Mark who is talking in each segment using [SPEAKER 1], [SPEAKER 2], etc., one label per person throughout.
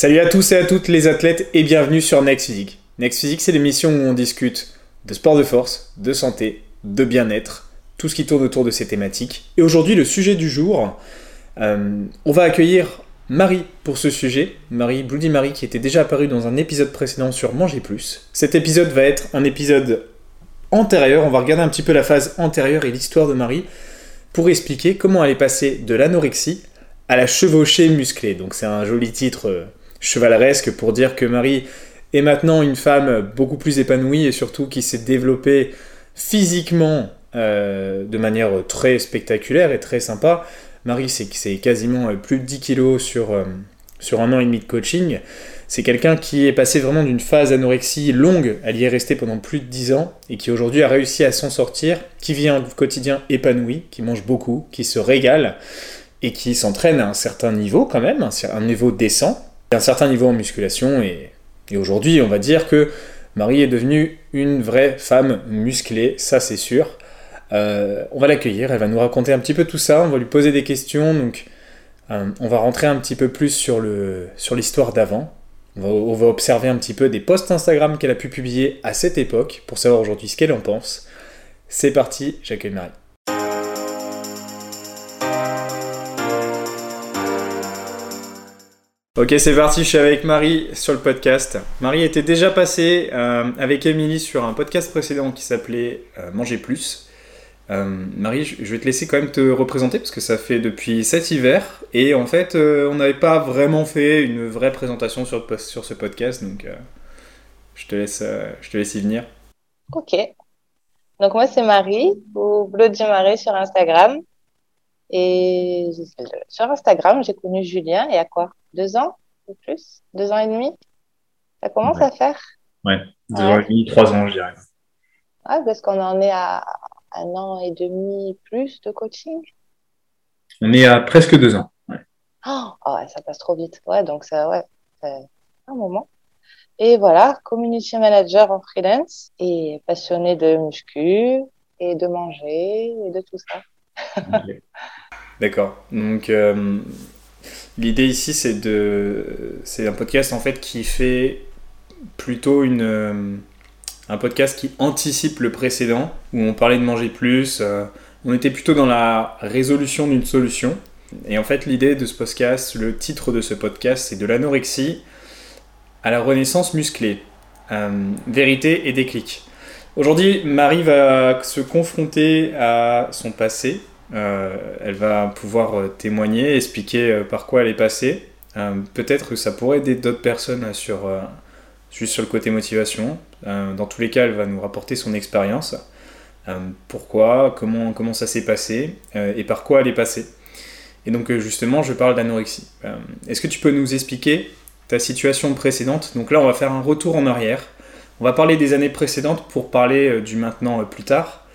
[SPEAKER 1] Salut à tous et à toutes les athlètes et bienvenue sur Next Physique. Next Physique, c'est l'émission où on discute de sport de force, de santé, de bien-être, tout ce qui tourne autour de ces thématiques. Et aujourd'hui, le sujet du jour, euh, on va accueillir Marie pour ce sujet. Marie, Bloody Marie, qui était déjà apparue dans un épisode précédent sur Manger Plus. Cet épisode va être un épisode antérieur. On va regarder un petit peu la phase antérieure et l'histoire de Marie pour expliquer comment elle est passée de l'anorexie à la chevauchée musclée. Donc c'est un joli titre euh, chevaleresque pour dire que Marie est maintenant une femme beaucoup plus épanouie et surtout qui s'est développée physiquement euh, de manière très spectaculaire et très sympa. Marie, c'est quasiment euh, plus de 10 kilos sur, sur un an et demi de coaching. C'est quelqu'un qui est passé vraiment d'une phase anorexie longue, elle y est restée pendant plus de 10 ans, et qui aujourd'hui a réussi à s'en sortir, qui vit un quotidien épanoui, qui mange beaucoup, qui se régale, et qui s'entraîne à un certain niveau quand même, un niveau décent, un certain niveau en musculation, et, aujourd'hui on va dire que Marie est devenue une vraie femme musclée, ça c'est sûr. Euh, on va l'accueillir, elle va nous raconter un petit peu tout ça, on va lui poser des questions, donc euh, on va rentrer un petit peu plus sur l'histoire d'avant, on va, observer un petit peu des posts Instagram qu'elle a pu publier à cette époque pour savoir aujourd'hui ce qu'elle en pense. C'est parti, j'accueille Marie. Ok, c'est parti, je suis avec Marie sur le podcast. Marie était déjà passée euh, avec Émilie sur un podcast précédent qui s'appelait euh, Manger Plus. Euh, Marie, je vais te laisser quand même te représenter parce que ça fait depuis cet hiver et en fait, on n'avait pas vraiment fait une vraie présentation sur, ce podcast, donc je, te laisse, je te laisse y venir.
[SPEAKER 2] Ok. Donc moi, c'est Marie, ou Bloody Marie sur Instagram. Et sur Instagram, j'ai connu Julien y a quoi Deux ans ou plus? Deux ans et demi? Ça commence à faire?
[SPEAKER 1] Ouais, deux ans et demi, trois ans, je dirais.
[SPEAKER 2] Ouais, parce qu'on en est à un an et demi plus de coaching
[SPEAKER 1] On est à presque deux ans.
[SPEAKER 2] Oh, oh, ouais, ça passe trop vite. Ouais, donc ça, ouais, c'est un moment. Et voilà, community manager en freelance et passionné de muscu et de manger et de tout ça.
[SPEAKER 1] D'accord. Donc, euh, l'idée ici, c'est de, c'est un podcast en fait qui fait plutôt une, euh, un podcast qui anticipe le précédent, où on parlait de manger plus. Euh, on était plutôt dans la résolution d'une solution. Et en fait, l'idée de ce podcast, le titre de ce podcast, c'est de l'anorexie à la renaissance musclée. Euh, vérité et déclic. Aujourd'hui, Marie va se confronter à son passé. Euh, elle va pouvoir témoigner, expliquer par quoi elle est passée. Peut-être que ça pourrait aider d'autres personnes sur, juste sur le côté motivation. Euh, dans tous les cas, elle va nous rapporter son expérience. Euh, pourquoi, comment, comment ça s'est passé euh, et par quoi elle est passée. Et donc justement, je parle d'anorexie. Est-ce que tu peux nous expliquer ta situation précédente? Donc là, on va faire un retour en arrière. On va parler des années précédentes pour parler du maintenant plus tard.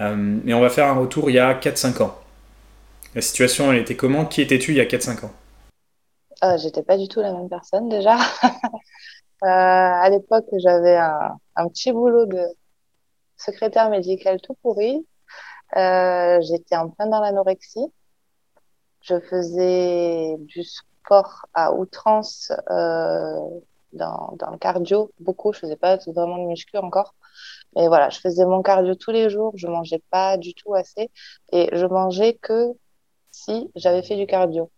[SPEAKER 1] Et on va faire un retour il y a 4-5 ans. La situation, elle était comment? Qui étais-tu il y a 4-5 ans?
[SPEAKER 2] J'étais pas du tout la même personne déjà. Euh, à l'époque, j'avais un, petit boulot de secrétaire médical tout pourri. Euh, J'étais en plein dans l'anorexie. Je faisais du sport à outrance euh, dans, dans, le cardio, beaucoup. Je faisais pas vraiment de muscu encore. Mais voilà, je faisais mon cardio tous les jours. Je mangeais pas du tout assez. Et je mangeais que si j'avais fait du cardio.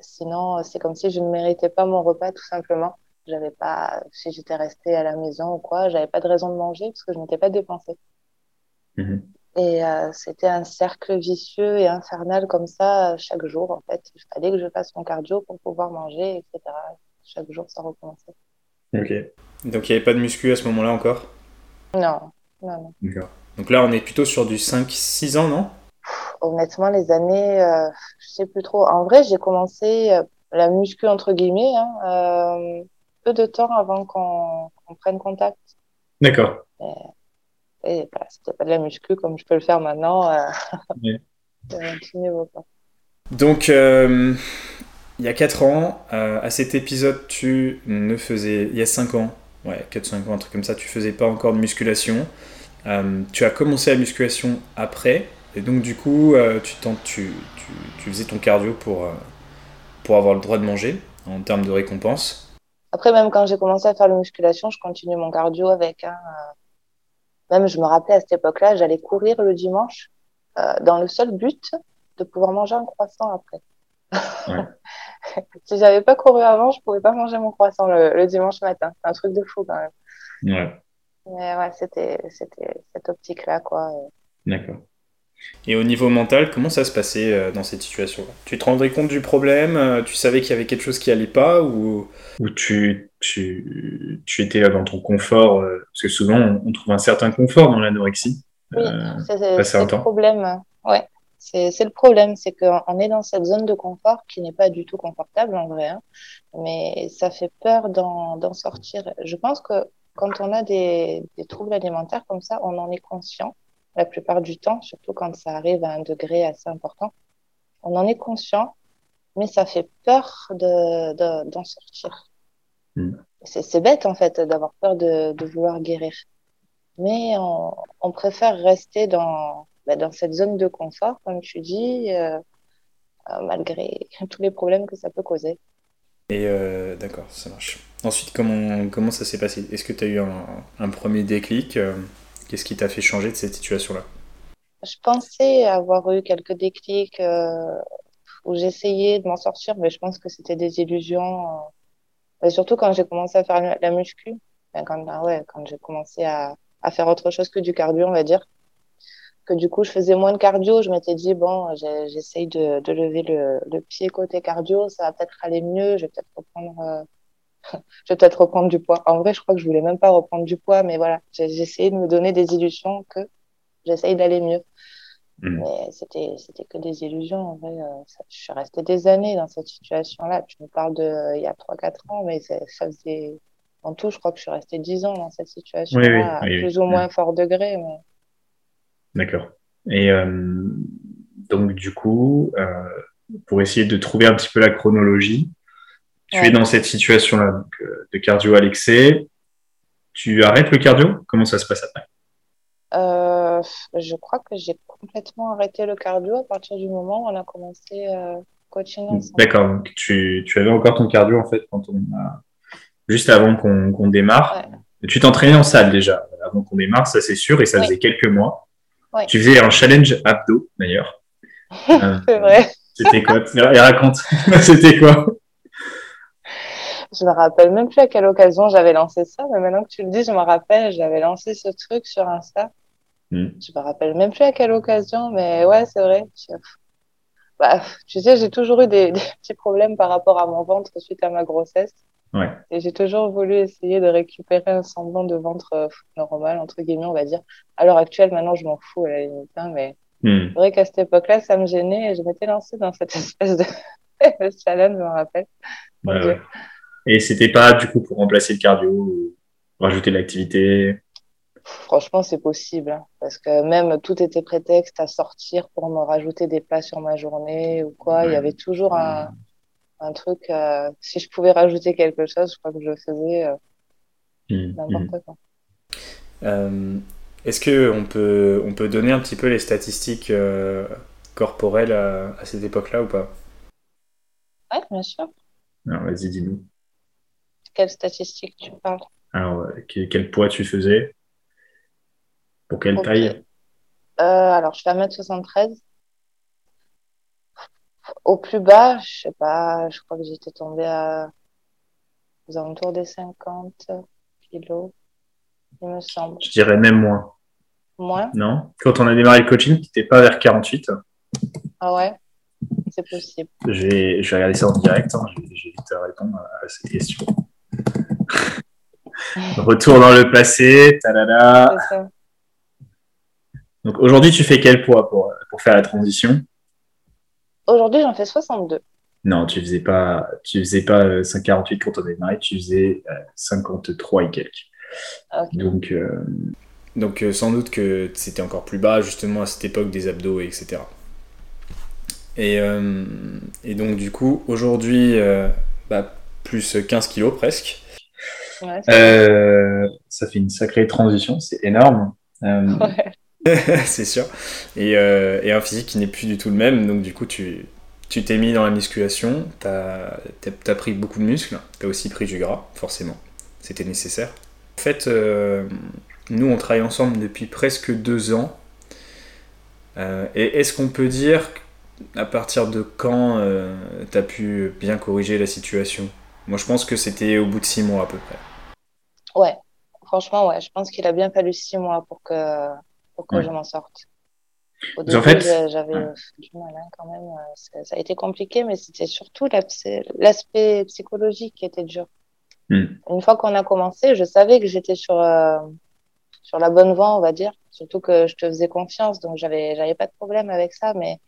[SPEAKER 2] Sinon, c'est comme si je ne méritais pas mon repas, tout simplement. J'avais pas, si j'étais restée à la maison ou quoi, j'avais pas de raison de manger parce que je n'étais pas dépensée. Mhm. Et euh, c'était un cercle vicieux et infernal comme ça chaque jour en fait. Il fallait que je fasse mon cardio pour pouvoir manger, etc. Chaque jour, ça recommençait.
[SPEAKER 1] Ok. Donc il n'y avait pas de muscu à ce moment-là encore?
[SPEAKER 2] Non, non, non.
[SPEAKER 1] D'accord. Donc là, on est plutôt sur du 5-6 ans, non?
[SPEAKER 2] Honnêtement, les années, euh, je sais plus trop. En vrai, j'ai commencé euh, la muscu entre guillemets hein, euh, peu de temps avant qu'on prenne contact.
[SPEAKER 1] D'accord.
[SPEAKER 2] Et, bah, c'était pas de la muscu comme je peux le faire maintenant. Euh,
[SPEAKER 1] Donc, euh, il y a 4 ans, euh, à cet épisode, tu ne faisais. Il y a 5 ans, ouais, 4-5 ans, un truc comme ça, tu faisais pas encore de musculation. tu as commencé la musculation après, et donc, du coup, tu, tu, faisais ton cardio pour, pour avoir le droit de manger. en termes de récompense.
[SPEAKER 2] Après, même quand j'ai commencé à faire la musculation, je continue mon cardio avec un. Même, je me rappelais à cette époque-là, j'allais courir le dimanche dans le seul but de pouvoir manger un croissant après. Ouais. si j'avais pas couru avant, je pouvais pas manger mon croissant le, dimanche matin. C'est un truc de fou quand même. Ouais. Mais ouais, c'était, c'était cette optique-là, quoi.
[SPEAKER 1] D'accord. Et au niveau mental, comment ça se passait euh, dans cette situation-là? Tu te rendais compte du problème euh, Tu savais qu'il y avait quelque chose qui allait pas Ou, ou tu, tu, tu étais dans ton confort euh, Parce que souvent, on trouve un certain confort dans l'anorexie.
[SPEAKER 2] Oui, c'est, le problème. Ouais. C'est le problème, c'est qu'on est dans cette zone de confort qui n'est pas du tout confortable en vrai, hein. mais ça fait peur d'en sortir. Je pense que quand on a des, des, troubles alimentaires comme ça, on en est conscient la plupart du temps, surtout quand ça arrive à un degré assez important. On en est conscient, mais ça fait peur d'en de, sortir. Mm. C'est bête en fait d'avoir peur de, de, vouloir guérir. Mais on, on préfère rester dans, bah, dans cette zone de confort, comme tu dis, euh, euh, malgré tous les problèmes que ça peut causer.
[SPEAKER 1] Et euh, d'accord, ça marche. Ensuite, comment, comment ça s'est passé? Est-ce que tu as eu un, un premier déclic? Qu'est-ce qui t'a fait changer de cette situation-là?
[SPEAKER 2] Je pensais avoir eu quelques déclics où j'essayais de m'en sortir, mais je pense que c'était des illusions. surtout quand j'ai commencé à faire la muscu, quand, bah ouais, quand j'ai commencé à, à, faire autre chose que du cardio, on va dire que du coup je faisais moins de cardio. Je m'étais dit bon, j'essaye de, de, lever le, le, pied côté cardio, ça va peut-être aller mieux. Je vais peut-être reprendre, euh, je vais peut-être reprendre du poids. En vrai, je crois que je voulais même pas reprendre du poids, mais voilà, j'ai essayé de me donner des illusions que j'essaye d'aller mieux. Mmh. Mais c'était c'était que des illusions. En vrai, euh, je suis restée des années dans cette situation-là. Tu me parles de euh, il y a 3-4 ans, mais ça faisait en tout, je crois que je suis restée 10 ans dans cette situation-là, à plus ou moins fort degré. Mais...
[SPEAKER 1] D'accord. Et euh, donc, du coup, euh, pour essayer de trouver un petit peu la chronologie, tu es dans cette situation-là euh, de cardio à l'excès. Tu arrêtes le cardio? Comment ça se passe après?
[SPEAKER 2] Je crois que j'ai complètement arrêté le cardio à partir du moment où on a commencé coaching ensemble.
[SPEAKER 1] D'accord, donc tu, tu, avais encore ton cardio en fait quand on a... juste avant qu'on démarre. Tu t'entraînais en salle déjà avant qu'on démarre, ça c'est sûr, et ça faisait quelques mois. Tu faisais un challenge abdo, d'ailleurs.
[SPEAKER 2] Euh, c'est vrai.
[SPEAKER 1] C'était quoi? Et raconte, c'était quoi?
[SPEAKER 2] Je me rappelle même plus à quelle occasion j'avais lancé ça, mais maintenant que tu le dis, je me rappelle, j'avais lancé ce truc sur Insta. Hmm. Je me rappelle même plus à quelle occasion, mais ouais, c'est vrai. Bah, tu sais, j'ai toujours eu des, petits problèmes par rapport à mon ventre suite à ma grossesse. Ouais. Et j'ai toujours voulu essayer de récupérer un semblant de ventre euh, normal, entre guillemets, on va dire. À l'heure actuelle, maintenant, je m'en fous à la limite, hein, mais hmm. c'est vrai qu'à cette époque-là, ça me gênait et je m'étais lancée dans cette espèce de challenge, je me rappelle.
[SPEAKER 1] Ouais, Et c'était pas, du coup, pour remplacer le cardio ou rajouter de l'activité?
[SPEAKER 2] Franchement, c'est possible, hein, parce que même tout était prétexte à sortir pour me rajouter des plats sur ma journée ou quoi. Il y avait toujours un un truc, euh, si je pouvais rajouter quelque chose, je crois que je faisais euh, mmh, n'importe mmh. quoi.
[SPEAKER 1] Euh, est-ce qu'on peut, on peut donner un petit peu les statistiques corporelles à, cette époque-là ou pas?
[SPEAKER 2] Oui, bien sûr.
[SPEAKER 1] Alors, vas-y, dis-nous.
[SPEAKER 2] Quelles statistiques tu parles?
[SPEAKER 1] Alors, quel, poids tu faisais? Pour quelle taille?
[SPEAKER 2] Alors, je fais 1m73. Au plus bas, je sais pas, je crois que j'étais tombée à aux alentours des 50 kilos, il me semble.
[SPEAKER 1] Je dirais même moins.
[SPEAKER 2] Moins?
[SPEAKER 1] Non? Quand on a démarré le coaching, tu n'étais pas vers 48.
[SPEAKER 2] Ah ouais? C'est possible.
[SPEAKER 1] Je vais, je vais regarder ça en direct, hein. je, vais, vite répondre à cette question. Retour dans le passé, talala. Donc aujourd'hui, tu fais quel poids pour, pour faire la transition?
[SPEAKER 2] Aujourd'hui, j'en fais 62.
[SPEAKER 1] Non, tu faisais pas, tu faisais pas 5,48 euh, quand on est démarré, tu faisais 53 euh, et quelques. Donc, euh, donc sans doute que c'était encore plus bas justement à cette époque des abdos, etc. Et, et donc du coup, aujourd'hui, bah, plus 15 kilos presque. ça fait une sacrée transition, c'est énorme. Ouais. c'est sûr. Et, euh, et, un physique qui n'est plus du tout le même. Donc, du coup, tu, t'es mis dans la musculation, tu as, pris beaucoup de muscles, tu as aussi pris du gras, forcément. C'était nécessaire. En fait, euh, nous, on travaille ensemble depuis presque deux ans. Euh, et est-ce qu'on peut dire à partir de quand euh, tu as pu bien corriger la situation? Moi, je pense que c'était au bout de six mois à peu près.
[SPEAKER 2] Ouais, franchement, ouais. Je pense qu'il a bien fallu six mois pour que, pour que je m'en sorte. Au début, j'avais du mal hein, quand même. Euh, ça, a été compliqué, mais c'était surtout l'aspect psychologique qui était dur. Hmm. Une fois qu'on a commencé, je savais que j'étais sur, euh, sur la bonne voie, on va dire. Surtout que je te faisais confiance, donc j'avais, j'avais pas de problème avec ça. Mais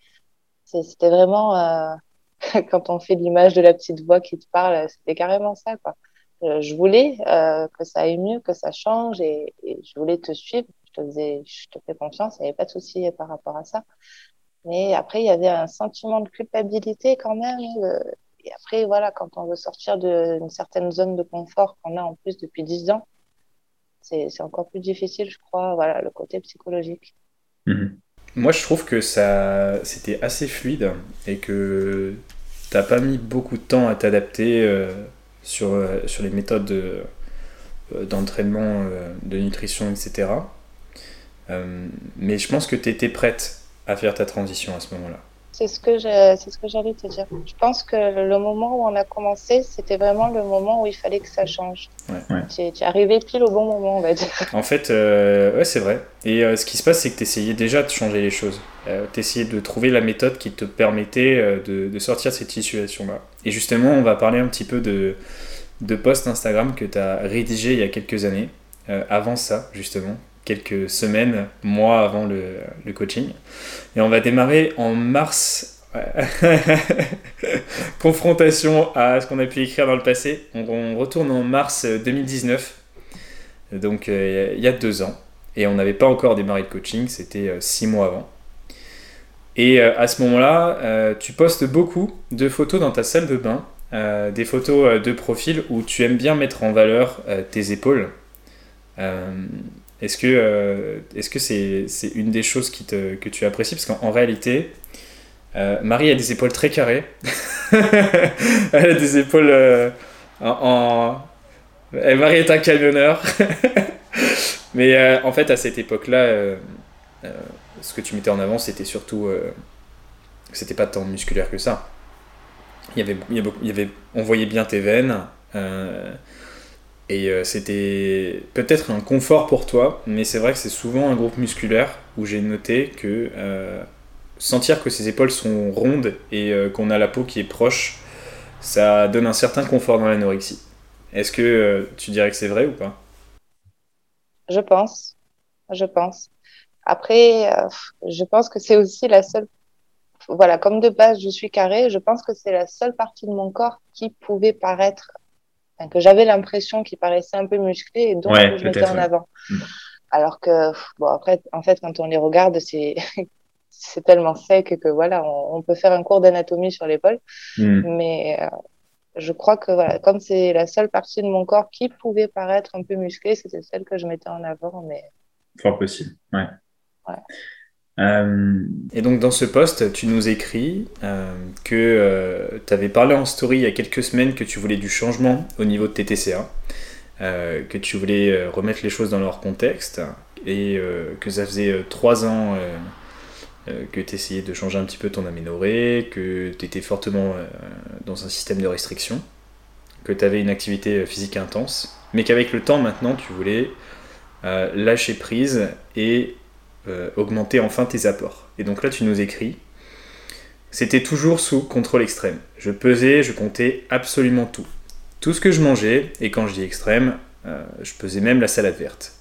[SPEAKER 2] c'était vraiment, euh, quand on fait l'image de la petite voix qui te parle, c'était carrément ça, quoi. Je voulais que ça aille mieux, que ça change et, et je voulais te suivre te faisais, je te fais confiance, il n'y avait pas de souci par rapport à ça. Mais après, il y avait un sentiment de culpabilité quand même. Euh, et après, voilà, quand on veut sortir d'une certaine zone de confort qu'on a en plus depuis 10 ans, c'est encore plus difficile, je crois, voilà, le côté psychologique.
[SPEAKER 1] Mhm. Moi, je trouve que ça, c'était assez fluide et que tu n'as pas mis beaucoup de temps à t'adapter euh, sur, euh, sur les méthodes d'entraînement, de nutrition, etc. Euh, mais je pense que tu étais prête à faire ta transition à ce moment-là.
[SPEAKER 2] C'est ce que c'est ce que j'allais te dire. Je pense que le moment où on a commencé, c'était vraiment le moment où il fallait que ça change. Ouais, Tu, es, arrivé pile au bon moment, on va dire.
[SPEAKER 1] En fait, euh, ouais, c'est vrai. Et euh, ce qui se passe, c'est que tu essayais déjà de changer les choses. tu essayais de trouver la méthode qui te permettait de, de, sortir de cette situation-là. Et justement, on va parler un petit peu de, de posts Instagram que tu as rédigé il y a quelques années. avant ça, justement, quelques semaines, mois avant le, coaching. Et on va démarrer en mars. Confrontation à ce qu'on a pu écrire dans le passé. On, retourne en mars 2019, donc euh, il y a deux ans. Et on n'avait pas encore démarré le coaching, c'était euh, six mois avant. Et euh, à ce moment-là, tu postes beaucoup de photos dans ta salle de bain, des photos de profil où tu aimes bien mettre en valeur tes épaules. Est-ce que euh, c'est c'est une des choses qui te, que tu apprécies? Parce qu'en réalité, euh, Marie a des épaules très carrées. Elle a des épaules euh, en, Marie est un camionneur. Mais en fait, à cette époque-là, ce que tu mettais en avant, c'était surtout. c'était pas tant musculaire que ça. Il y avait, il y avait, on voyait bien tes veines. Et euh, c'était peut-être un confort pour toi, mais c'est vrai que c'est souvent un groupe musculaire où j'ai noté que euh, sentir que ses épaules sont rondes et euh, qu'on a la peau qui est proche, ça donne un certain confort dans l'anorexie. Est-ce que tu dirais que c'est vrai ou pas?
[SPEAKER 2] Je pense, je pense. Après, je pense que c'est aussi la seule voilà, comme de base je suis carré, je pense que c'est la seule partie de mon corps qui pouvait paraître que j'avais l'impression qu'il paraissait un peu musclé et donc je mettais en avant. Mm. Alors que, bon, après, en fait, quand on les regarde, c'est c'est tellement sec que voilà, on, peut faire un cours d'anatomie sur l'épaule. Mm. Mais euh, je crois que voilà, comme c'est la seule partie de mon corps qui pouvait paraître un peu musclée, c'était celle que je mettais en avant. Mais...
[SPEAKER 1] Fort possible, ouais. ouais. Euh, et donc dans ce post, tu nous écris euh, que euh, tu avais parlé en story il y a quelques semaines que tu voulais du changement au niveau de tes TCA, que tu voulais remettre les choses dans leur contexte et que ça faisait trois ans que tu essayais de changer un petit peu ton aménorrhée, que tu étais fortement dans un système de restriction, que tu avais une activité physique intense, mais qu'avec le temps maintenant tu voulais lâcher prise et euh, augmenter enfin tes apports. Et donc là, tu nous écris. C'était toujours sous contrôle extrême. Je pesais, je comptais absolument tout. Tout ce que je mangeais, et quand je dis extrême, euh, je pesais même la salade verte.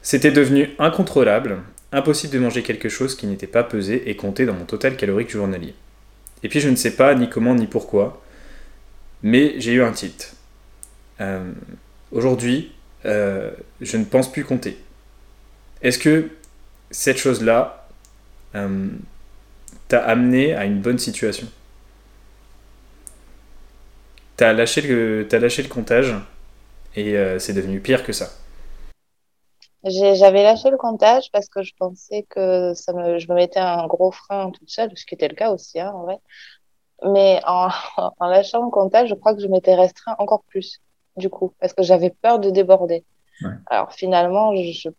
[SPEAKER 1] C'était devenu incontrôlable, impossible de manger quelque chose qui n'était pas pesé et compté dans mon total calorique journalier. Et puis je ne sais pas ni comment ni pourquoi, mais j'ai eu un tilt. Euh, aujourd'hui, je ne pense plus compter. Est-ce que cette chose-là euh, t'a amené à une bonne situation. T'as lâché, le, as lâché le comptage et euh, c'est devenu pire que ça.
[SPEAKER 2] J'avais lâché le comptage parce que je pensais que ça me, je me mettais un gros frein toute seule, ce qui était le cas aussi, hein, en vrai. Mais en, en lâchant le comptage, je crois que je m'étais restreint encore plus, du coup, parce que j'avais peur de déborder. Alors finalement, je,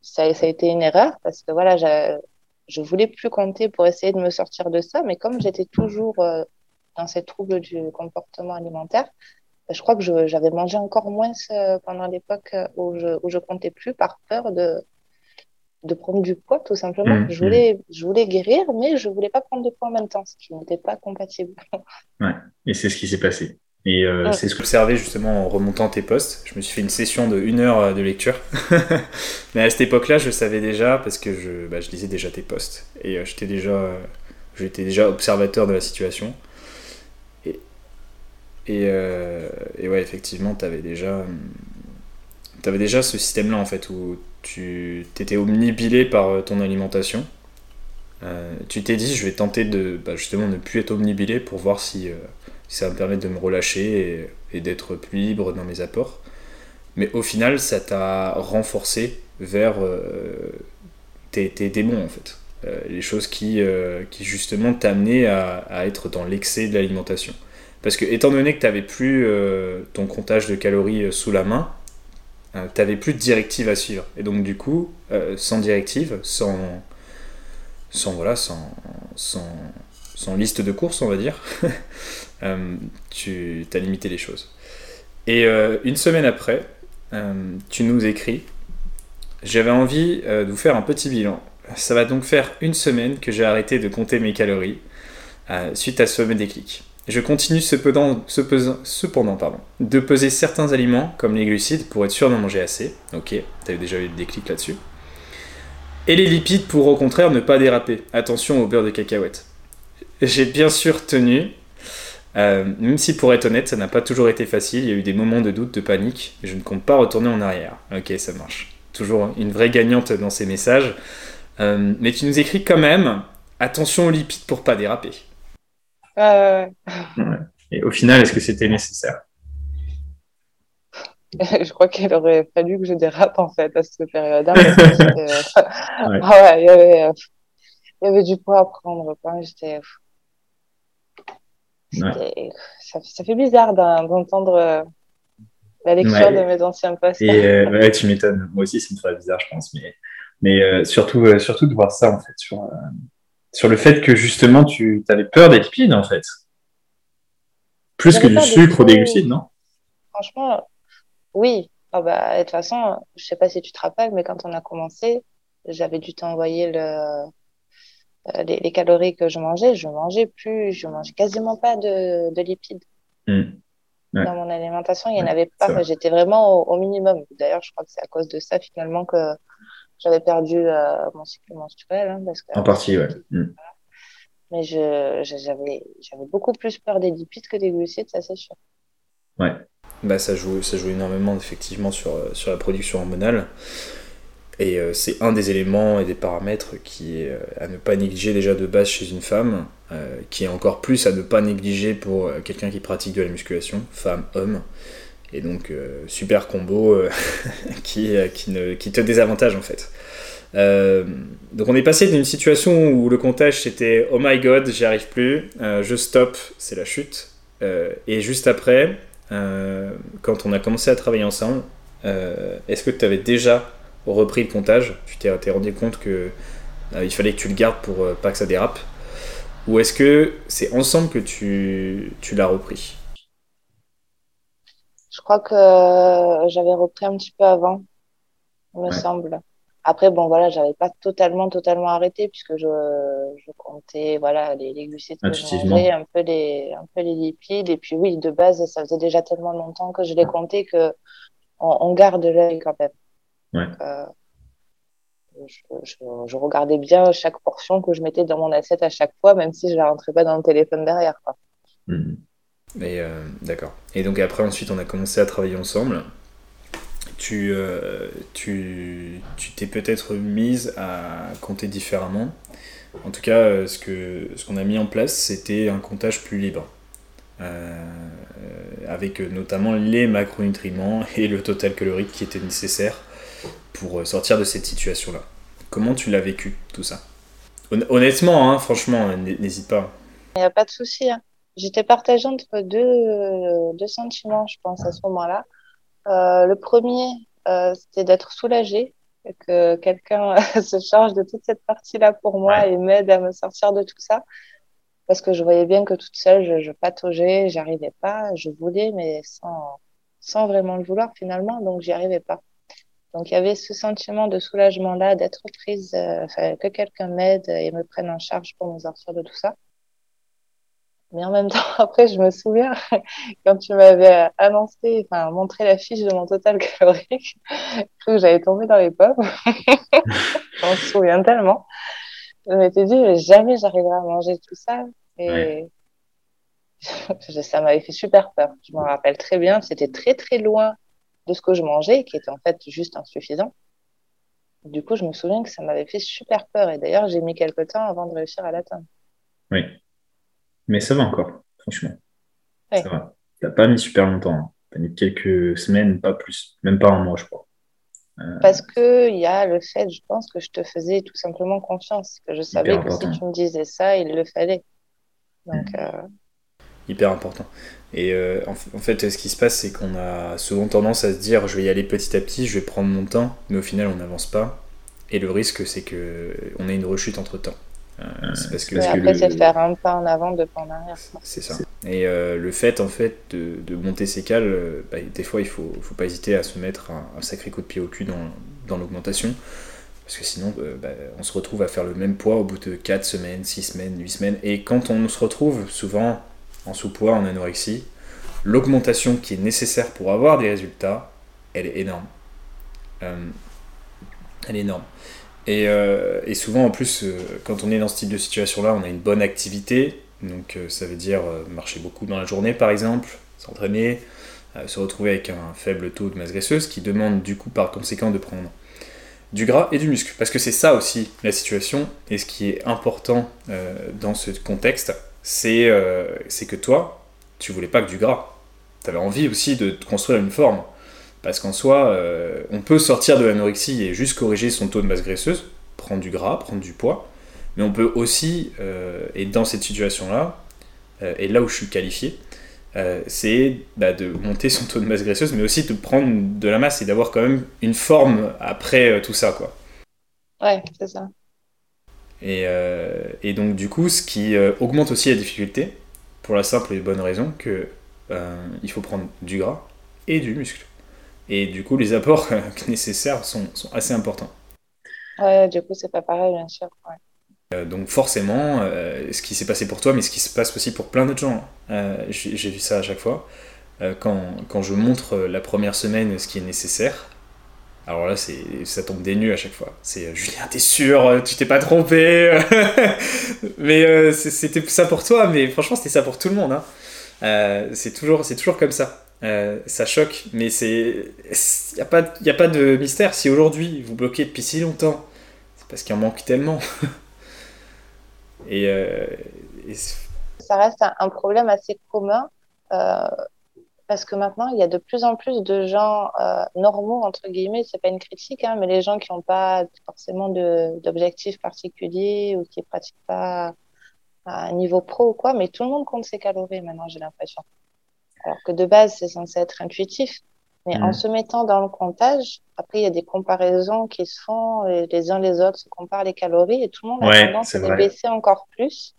[SPEAKER 2] ça, ça, a été une erreur parce que voilà, je voulais plus compter pour essayer de me sortir de ça, mais comme j'étais toujours euh, dans ces troubles du comportement alimentaire, ben, je crois que j'avais mangé encore moins euh, pendant l'époque où je, où je comptais plus par peur de, de prendre du poids, tout simplement. Mmh, je, voulais, mmh. je voulais guérir, mais je voulais pas prendre de poids en même temps, ce qui n'était pas compatible.
[SPEAKER 1] ouais, et c'est ce qui s'est passé. Et euh, c'est ce que j'observais justement en remontant tes posts. Je me suis fait une session de une heure euh, de lecture. Mais à cette époque-là, je savais déjà, parce que je, bah, je lisais déjà tes posts. Et euh, j'étais déjà, j'étais déjà observateur de la situation. Et, et, et ouais, effectivement, tu avais déjà, avais déjà ce système-là, en fait, où tu étais omnibilé par ton alimentation. tu t'es dit, je vais tenter de bah, justement ne plus être omnibilé pour voir si ça va me permettre de me relâcher et, d'être plus libre dans mes apports. Mais au final, ça t'a renforcé vers euh, tes, démons en fait. Euh, les choses qui, euh, justement t'amenaient à, être dans l'excès de l'alimentation. Parce que étant donné que tu n'avais plus ton comptage de calories sous la main, tu n'avais plus de directive à suivre. Et donc du coup, sans directive, sans, sans, voilà, sans, sans, sans liste de courses, on va dire, tu as limité les choses. Et euh, une semaine après, euh, tu nous écris J'avais envie de vous faire un petit bilan. Ça va donc faire une semaine que j'ai arrêté de compter mes calories suite à ce déclic. Je continue cependant, de peser certains aliments comme les glucides pour être sûr d'en manger assez. Ok, tu avais déjà eu le déclic là-dessus. Et les lipides pour au contraire ne pas déraper. Attention au beurre de cacahuète. J'ai bien sûr tenu euh, même si pour être honnête, ça n'a pas toujours été facile, il y a eu des moments de doute, de panique, et je ne compte pas retourner en arrière. Ok, ça marche. Toujours une vraie gagnante dans ces messages. Euh, mais tu nous écris quand même, attention aux lipides pour pas déraper. Et au final, est-ce que c'était nécessaire?
[SPEAKER 2] Je crois qu'il aurait fallu que je dérape en fait à cette période-là. Euh, ah il y, avait, il y avait du poids à prendre. J'étais ça, fait bizarre d'entendre euh, la lecture de mes anciens posts.
[SPEAKER 1] Et euh, tu m'étonnes. Moi aussi, ça me ferait bizarre, je pense. Mais, mais euh, surtout, surtout de voir ça, en fait, sur, sur le fait que justement, tu avais peur des lipides, en fait. Plus que du sucre ou des glucides, non?
[SPEAKER 2] Franchement, oui. Ah bah, de toute façon, je sais pas si tu te rappelles, mais quand on a commencé, j'avais dû t'envoyer le, euh, les, calories que je mangeais, je mangeais plus, je mangeais quasiment pas de, de lipides. Hmm. Dans mon alimentation, il n'y en avait pas. J'étais vraiment au, minimum. D'ailleurs, je crois que c'est à cause de ça finalement que j'avais perdu euh, mon cycle menstruel. Hein, parce
[SPEAKER 1] que, en partie, ouais. Hmm.
[SPEAKER 2] Mais j'avais j'avais beaucoup plus peur des lipides que des glucides, ça c'est sûr.
[SPEAKER 1] Ouais. Bah, ça, joue, ça joue énormément effectivement sur, sur la production hormonale. Et euh, c'est un des éléments et des paramètres qui euh, à ne pas négliger déjà de base chez une femme, euh, qui est encore plus à ne pas négliger pour quelqu'un qui pratique de la musculation, femme, homme. Et donc, super combo qui, qui, te désavantage en fait. donc on est passé d'une situation où le comptage c'était oh my god, j'y arrive plus, je stoppe, c'est la chute. et juste après, quand on a commencé à travailler ensemble, est-ce que tu avais déjà repris le comptage, tu t'es rendu compte que euh, il fallait que tu le gardes pour euh, pas que ça dérape Ou est-ce que c'est ensemble que tu, tu l'as repris?
[SPEAKER 2] Je crois que j'avais repris un petit peu avant, il me semble. Après, bon, voilà, j'avais pas totalement, totalement arrêté puisque je, je comptais, voilà, les, les glucides que je mangeais, un peu les, un peu les lipides. Et puis, oui, de base, ça faisait déjà tellement longtemps que je les comptais que on, on garde l'œil quand même. Euh, je, regardais bien chaque portion que je mettais dans mon assiette à chaque fois, même si je ne la rentrais pas dans le téléphone derrière. Quoi.
[SPEAKER 1] Euh, d'accord. Et donc après, ensuite, on a commencé à travailler ensemble. Tu euh, tu t'es peut-être mise à compter différemment. En tout cas, ce que ce qu'on a mis en place, c'était un comptage plus libre. avec notamment les macronutriments et le total calorique qui était nécessaire pour euh, sortir de cette situation-là. Comment tu l'as vécu, tout ça? Honnêtement, hein, franchement, n'hésite pas.
[SPEAKER 2] Il n'y a pas de souci. Hein. j'étais partagée entre deux, deux sentiments, je pense, à ce moment-là. Euh, le premier, euh, c'était d'être soulagée que quelqu'un se charge de toute cette partie-là pour moi et m'aide à me sortir de tout ça. Parce que je voyais bien que toute seule, je, je pataugeais, j'arrivais pas, je voulais, mais sans, sans vraiment le vouloir finalement, donc j'y arrivais pas. Donc il y avait ce sentiment de soulagement-là, d'être prise, euh, que quelqu'un m'aide et me prenne en charge pour me sortir de tout ça. Mais en même temps, après, je me souviens, quand tu m'avais annoncé, enfin, montré la fiche de mon total calorique, je que j'allais tomber dans les pommes. On se souvient tellement. Je m'étais dit, jamais j'arriverai à manger tout ça. Et ça m'avait fait super peur. Je m'en rappelle très bien. C'était très, très loin de ce que je mangeais, qui était en fait juste insuffisant. Du coup, je me souviens que ça m'avait fait super peur. Et d'ailleurs, j'ai mis quelques temps avant de réussir à l'atteindre.
[SPEAKER 1] Oui. Mais ça va encore, franchement. Ça va. T'as pas mis super longtemps. Hein. T'as mis quelques semaines, pas plus. Même pas un mois, je crois.
[SPEAKER 2] Euh, Parce qu'il y a le fait, je pense, que je te faisais tout simplement confiance. Que je savais que si tu me disais ça, il le fallait. Donc. Mm. Euh,
[SPEAKER 1] Hyper important. Et euh, en, fait, ce qui se passe, c'est qu'on a souvent tendance à se dire je vais y aller petit à petit, je vais prendre mon temps, mais au final, on n'avance pas. Et le risque, c'est qu'on ait une rechute entre temps.
[SPEAKER 2] Euh, c'est parce que, après, c'est faire un pas en avant, deux pas en arrière.
[SPEAKER 1] C'est ça. Et euh, le fait, en fait, de, de monter ses cales, euh, bah, des fois, il faut, faut pas hésiter à se mettre un, sacré coup de pied au cul dans, dans l'augmentation. Parce que sinon, bah, on se retrouve à faire le même poids au bout de 4 semaines, 6 semaines, 8 semaines. Et quand on se retrouve souvent en sous-poids, en anorexie, l'augmentation qui est nécessaire pour avoir des résultats, elle est énorme. elle est énorme. Euh, et, souvent, en plus, euh, quand on est dans ce type de situation-là, on a une bonne activité. Donc, euh, ça veut dire marcher beaucoup dans la journée, par exemple, s'entraîner, se retrouver avec un faible taux de masse graisseuse, qui demande du coup, par conséquent, de prendre du gras et du muscle. Parce que c'est ça aussi la situation. Et ce qui est important dans ce contexte, c'est que toi, tu voulais pas que du gras. Tu avais envie aussi de construire une forme. Parce qu'en soi, euh, on peut sortir de l'anorexie et juste corriger son taux de masse graisseuse, prendre du gras, prendre du poids, mais on peut aussi, euh, et dans cette situation-là, euh, et là où je suis qualifié, c'est bah, de monter son taux de masse graisseuse, mais aussi de prendre de la masse et d'avoir quand même une forme après tout ça. Quoi.
[SPEAKER 2] Ouais, c'est ça.
[SPEAKER 1] Et, et, donc du coup, ce qui augmente aussi la difficulté, pour la simple et bonne raison que il faut prendre du gras et du muscle. Et du coup, les apports nécessaires sont, sont assez importants.
[SPEAKER 2] Ouais, du coup, c'est pas pareil, bien sûr.
[SPEAKER 1] Euh, donc forcément, euh, ce qui s'est passé pour toi, mais ce qui se passe aussi pour plein d'autres gens, euh, j'ai vu ça à chaque fois, quand, quand, je montre la première semaine ce qui est nécessaire, alors là, ça tombe des nues à chaque fois. C'est Julien, t'es sûr, tu t'es pas trompé Mais c'était ça pour toi, mais franchement, c'était ça pour tout le monde. Hein. c'est toujours, toujours comme ça. Euh, ça choque, mais c'est. Il n'y a, pas, a pas de mystère. Si aujourd'hui vous bloquez depuis si longtemps, c'est parce qu'il en manque tellement. Euh, et,
[SPEAKER 2] Ça reste un, problème assez commun euh, parce que maintenant il y a de plus en plus de gens normaux, entre guillemets, c'est pas une critique, hein, mais les gens qui n'ont pas forcément d'objectifs particuliers ou qui ne pratiquent pas à un niveau pro ou quoi, mais tout le monde compte ses calories maintenant, j'ai l'impression alors que de base, c'est censé être intuitif. Mais en mm. se mettant dans le comptage, après, il y a des comparaisons qui se font, et les uns les autres se comparent les calories, et tout le monde a tendance à les baisser encore plus.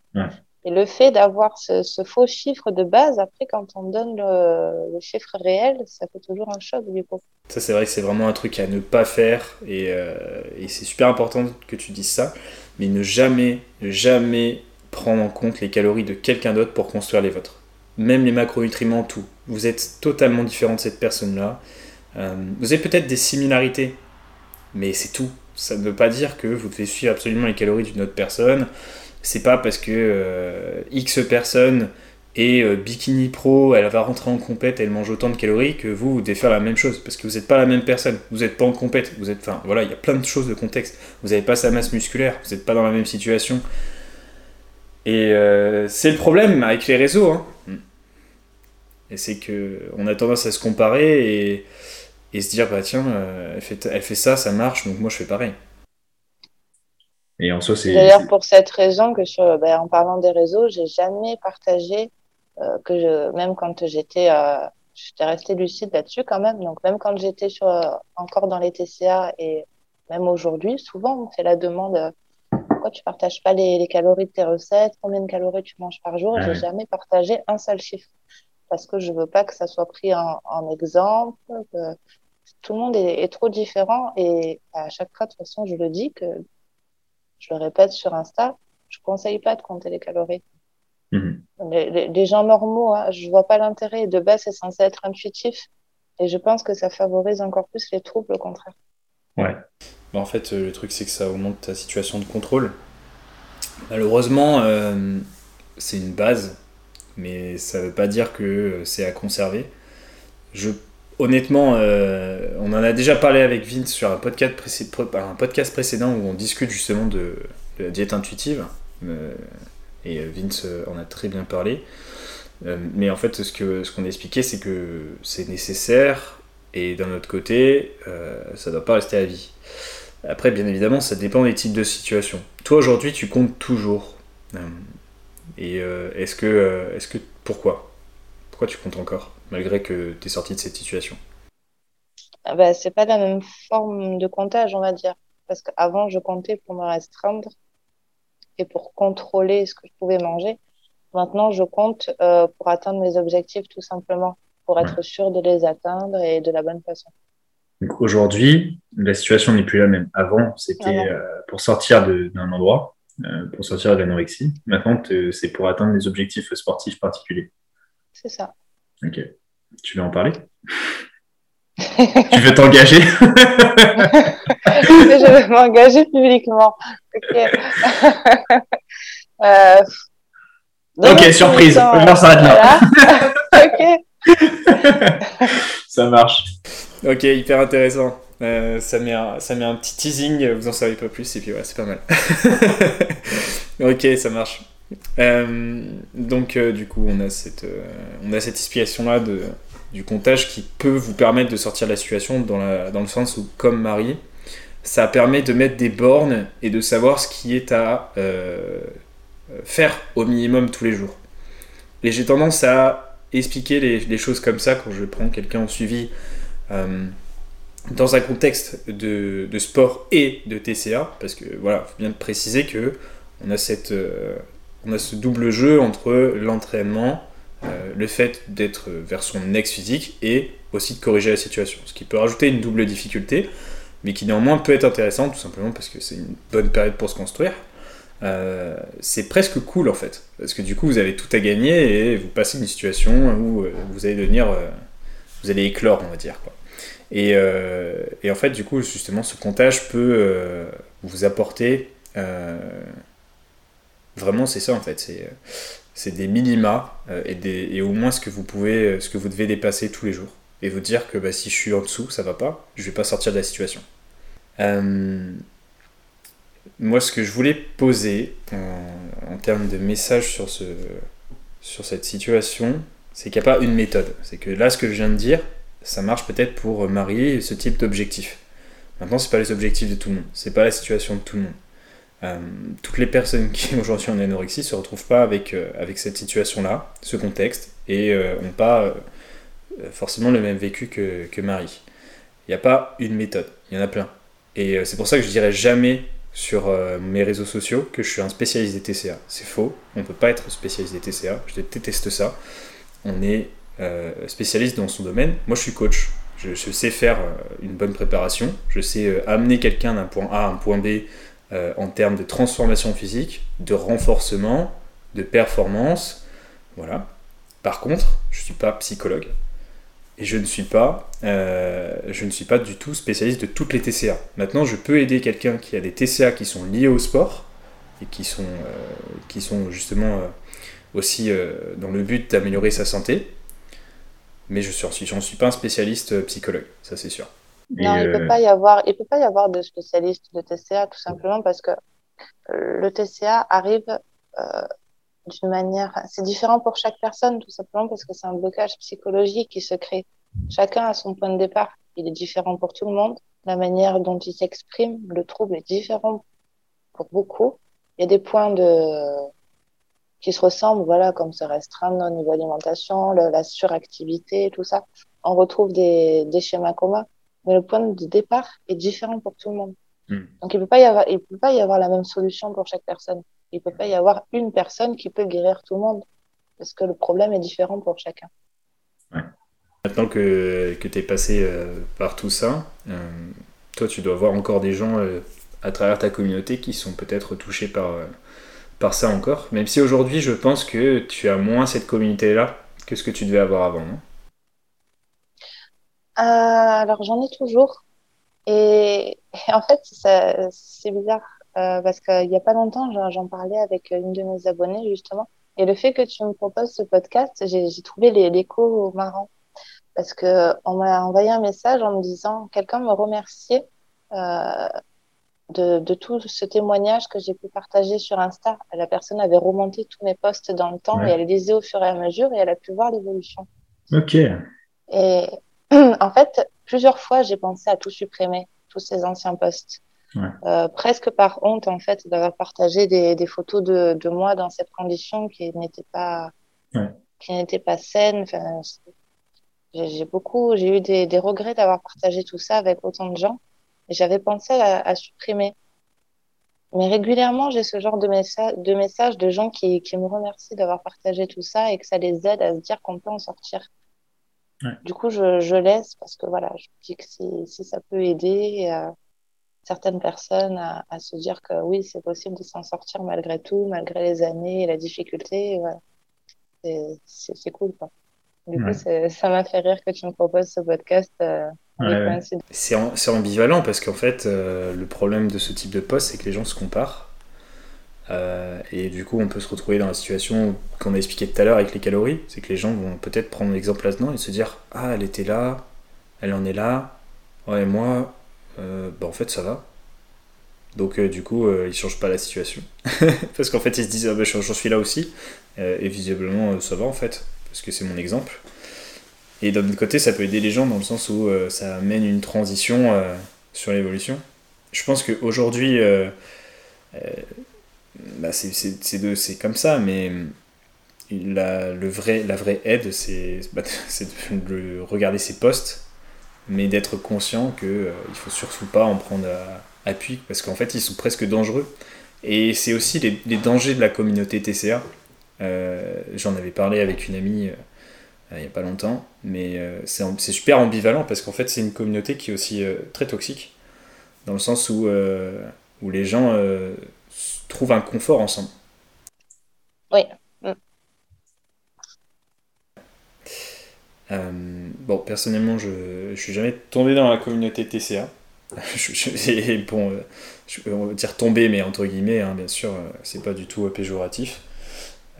[SPEAKER 2] Et le fait d'avoir ce, faux chiffre de base, après, quand on donne le, chiffre réel, ça fait toujours un choc du coup.
[SPEAKER 1] Ça, c'est vrai que c'est vraiment un truc à ne pas faire, et, euh, et c'est super important que tu dises ça, mais ne jamais, jamais prendre en compte les calories de quelqu'un d'autre pour construire les vôtres même les macronutriments, tout. Vous êtes totalement différent de cette personne-là. Euh, vous avez peut-être des similarités, mais c'est tout. Ça ne veut pas dire que vous devez suivre absolument les calories d'une autre personne. C'est pas parce que euh, X personne est euh, bikini pro, elle va rentrer en compète, elle mange autant de calories que vous, vous devez faire la même chose. Parce que vous n'êtes pas la même personne. Vous n'êtes pas en compète. Vous êtes, enfin, voilà, il y a plein de choses de contexte. Vous n'avez pas sa masse musculaire. Vous n'êtes pas dans la même situation. Et c'est le problème avec les réseaux. Hein. Et c'est que on a tendance à se comparer et, se dire bah tiens, euh, elle fait ça, ça marche, donc moi je fais pareil.
[SPEAKER 2] Et en soi, c'est. D'ailleurs, pour cette raison que sur, ben, en parlant des réseaux, j'ai jamais partagé euh, que je, même quand j'étais, euh, j'étais restée lucide là-dessus quand même. Donc même quand j'étais sur, encore dans les TCA et même aujourd'hui, souvent on me fait la demande pourquoi tu partages pas les, les, calories de tes recettes, combien de calories tu manges par jour? J'ai jamais partagé un seul chiffre parce que je veux pas que ça soit pris en, en exemple. Que tout le monde est, est, trop différent et à chaque fois de toute façon je le dis que je le répète sur Insta, je conseille pas de compter les calories. Mhm. Les, les, gens normaux, hein, je vois pas l'intérêt. De base, c'est censé être intuitif. Et je pense que ça favorise encore plus les troubles, au contraire.
[SPEAKER 1] Ouais. Bah, en fait, euh, le truc, c'est que ça augmente ta situation de contrôle. Malheureusement, euh, c'est une base, mais ça veut pas dire que c'est à conserver. Je, honnêtement, euh, on en a déjà parlé avec Vince sur un podcast, podcast précédent où on discute justement de, la diète intuitive. Euh, et Vince en a très bien parlé. Euh, mais en fait, ce qu'on ce qu'on expliqué, c'est que c'est nécessaire, et d'un autre côté, euh, ça ne doit pas rester à vie. Après, bien évidemment, ça dépend des types de situations. Toi, aujourd'hui, tu comptes toujours. et est-ce que, est-ce que. Pourquoi? Pourquoi tu comptes encore, malgré que tu es sorti de cette situation?
[SPEAKER 2] Ah bah, C'est pas la même forme de comptage, on va dire. Parce qu'avant, je comptais pour me restreindre et pour contrôler ce que je pouvais manger. Maintenant, je compte euh, pour atteindre mes objectifs tout simplement, pour être sûr de les atteindre et de la bonne façon.
[SPEAKER 1] Donc aujourd'hui, la situation n'est plus la même. Avant, c'était euh, pour sortir d'un endroit, euh, pour sortir de l'anorexie. Maintenant, c'est pour atteindre des objectifs sportifs particuliers.
[SPEAKER 2] C'est ça.
[SPEAKER 1] Ok. Tu veux en parler? Tu veux t'engager?
[SPEAKER 2] Je veux m'engager publiquement. Ok.
[SPEAKER 1] euh, ok, surprise. Non, ça va ok. ça marche. Ok, hyper intéressant. Euh, ça, met un, ça met un petit teasing, vous en savez pas plus, et puis ouais, c'est pas mal. ok, ça marche. Euh, donc, euh, du coup, on a cette, on a cette inspiration-là de, du comptage qui peut vous permettre de sortir de la situation dans, la, dans le sens où, comme Marie, ça permet de mettre des bornes et de savoir ce qui est à euh, faire au minimum tous les jours. Et j'ai tendance à expliquer les, choses comme ça quand je prends quelqu'un en suivi euh, dans un contexte de, sport et de TCA, parce que voilà, il faut bien préciser que on a, cette, euh, on a ce double jeu entre l'entraînement, le fait d'être vers son ex physique et aussi de corriger la situation, ce qui peut rajouter une double difficulté mais qui néanmoins peut être intéressant tout simplement parce que c'est une bonne période pour se construire. Euh, c'est presque cool en fait, parce que du coup vous avez tout à gagner et vous passez une situation où euh, vous allez devenir, euh, vous allez éclore on va dire. Et, et, en fait du coup justement ce comptage peut vous apporter, vraiment c'est ça en fait, c'est c'est des minima et, des, et au moins ce que vous pouvez, ce que vous devez dépasser tous les jours et vous dire que bah, si je suis en dessous, ça va pas, je vais pas sortir de la situation. Euh, moi, ce que je voulais poser en, termes de message sur, ce, sur cette situation, c'est qu'il n'y a pas une méthode. C'est que là, ce que je viens de dire, ça marche peut-être pour marier ce type d'objectif. Maintenant, c'est pas les objectifs de tout le monde, c'est pas la situation de tout le monde. Euh, toutes les personnes qui aujourd'hui en anorexie se retrouvent pas avec, euh, avec cette situation-là, ce contexte, et n'ont pas euh, forcément le même vécu que, Marie. Il n'y a pas une méthode, il y en a plein. Et euh, c'est pour ça que je dirais jamais sur euh, mes réseaux sociaux que je suis un spécialiste des TCA. C'est faux, on ne peut pas être spécialiste des TCA, je déteste ça. On est spécialiste dans son domaine. Moi je suis coach, je, sais faire une bonne préparation, je sais amener quelqu'un d'un point A à un point B en termes de transformation physique, de renforcement, de performance. Voilà. Par contre, je ne suis pas psychologue, et je ne suis pas, euh, je ne suis pas du tout spécialiste de toutes les TCA. Maintenant, je peux aider quelqu'un qui a des TCA qui sont liés au sport et qui sont, euh, qui sont justement euh, aussi dans le but d'améliorer sa santé. Mais je ne suis, suis pas un spécialiste psychologue, ça c'est sûr.
[SPEAKER 2] Non, il ne peut, pas y avoir, il peut pas y avoir de spécialiste de TCA tout simplement parce que le TCA arrive d'une manière. C'est différent pour chaque personne, tout simplement parce que c'est un blocage psychologique qui se crée. Chacun a son point de départ. Il est différent pour tout le monde. La manière dont il s'exprime, le trouble est différent pour beaucoup. Il y a des points de, qui se ressemblent, voilà, comme se restreindre au niveau alimentation, la suractivité, tout ça. On retrouve des, des schémas communs, mais le point de départ est différent pour tout le monde. Hmm. Donc, il peut pas y avoir, il peut pas y avoir la même solution pour chaque personne. Il peut pas y avoir une personne qui peut guérir tout le monde, parce que le problème est différent pour chacun.
[SPEAKER 1] Ouais. Maintenant que, que tu es passé euh, par tout ça, euh, toi, tu dois voir encore des gens euh, à travers ta communauté qui sont peut-être touchés par, par ça encore. Même si aujourd'hui, je pense que tu as moins cette communauté-là que ce que tu devais avoir avant, non?
[SPEAKER 2] Alors, j'en ai toujours. Et, en fait, c'est bizarre parce qu'il n'y a pas longtemps, j'en parlais avec une de mes abonnées, justement. Et le fait que tu me proposes ce podcast, j'ai trouvé l'écho marrant parce que on m'a envoyé un message en me disant quelqu'un me remerciait euh, de, de, tout ce témoignage que j'ai pu partager sur Insta. La personne avait remonté tous mes posts dans le temps et elle lisait au fur et à mesure et elle a pu voir l'évolution.
[SPEAKER 1] Ok.
[SPEAKER 2] Et en fait, plusieurs fois, j'ai pensé à tout supprimer, tous ces anciens posts. Ouais. Euh, presque par honte en fait d'avoir partagé des, des photos de, de, moi dans cette condition qui n'était pas ouais. qui n'était pas saine. Enfin, j'ai beaucoup, j'ai eu des, des regrets d'avoir partagé tout ça avec autant de gens. Et j'avais pensé à, à, supprimer. Mais régulièrement, j'ai ce genre de, messa de messages de gens qui, qui me remercient d'avoir partagé tout ça et que ça les aide à se dire qu'on peut en sortir. Ouais. Du coup, je, je, laisse parce que voilà, je me dis que si, si ça peut aider euh, certaines personnes à, à, se dire que oui, c'est possible de s'en sortir malgré tout, malgré les années et la difficulté, voilà. c'est cool. Quoi. Du coup, ça m'a fait rire que tu me proposes ce podcast. Euh,
[SPEAKER 1] ouais, c'est ambivalent parce qu'en fait, euh, le problème de ce type de poste, c'est que les gens se comparent. Euh, et du coup, on peut se retrouver dans la situation qu'on a expliqué tout à l'heure avec les calories. C'est que les gens vont peut-être prendre l'exemple là-dedans et se dire Ah, elle était là, elle en est là. Ouais, moi, bah, en fait, ça va. Donc, du coup, ils ne changent pas la situation. parce qu'en fait, ils se disent ah, bah, J'en suis là aussi. et visiblement, ça va en fait parce que c'est mon exemple. Et d'un autre côté, ça peut aider les gens dans le sens où euh, ça amène une transition euh, sur l'évolution. Je pense qu'aujourd'hui, euh, bah c'est comme ça, mais la, le vrai, la vraie aide, c'est bah, de regarder ses postes, mais d'être conscient qu'il ne faut surtout pas en prendre appui, parce qu'en fait, ils sont presque dangereux. Et c'est aussi les, les, dangers de la communauté TCA. Euh, j'en avais parlé avec une amie euh, il n'y a pas longtemps, mais euh, c'est super ambivalent parce qu'en fait c'est une communauté qui est aussi très toxique, dans le sens où, où les gens trouvent un confort ensemble.
[SPEAKER 2] Oui.
[SPEAKER 1] bon, personnellement, je ne suis jamais tombé dans la communauté TCA. je, je, bon, je, on va dire tomber, mais entre guillemets, hein, bien sûr, c'est pas du tout péjoratif.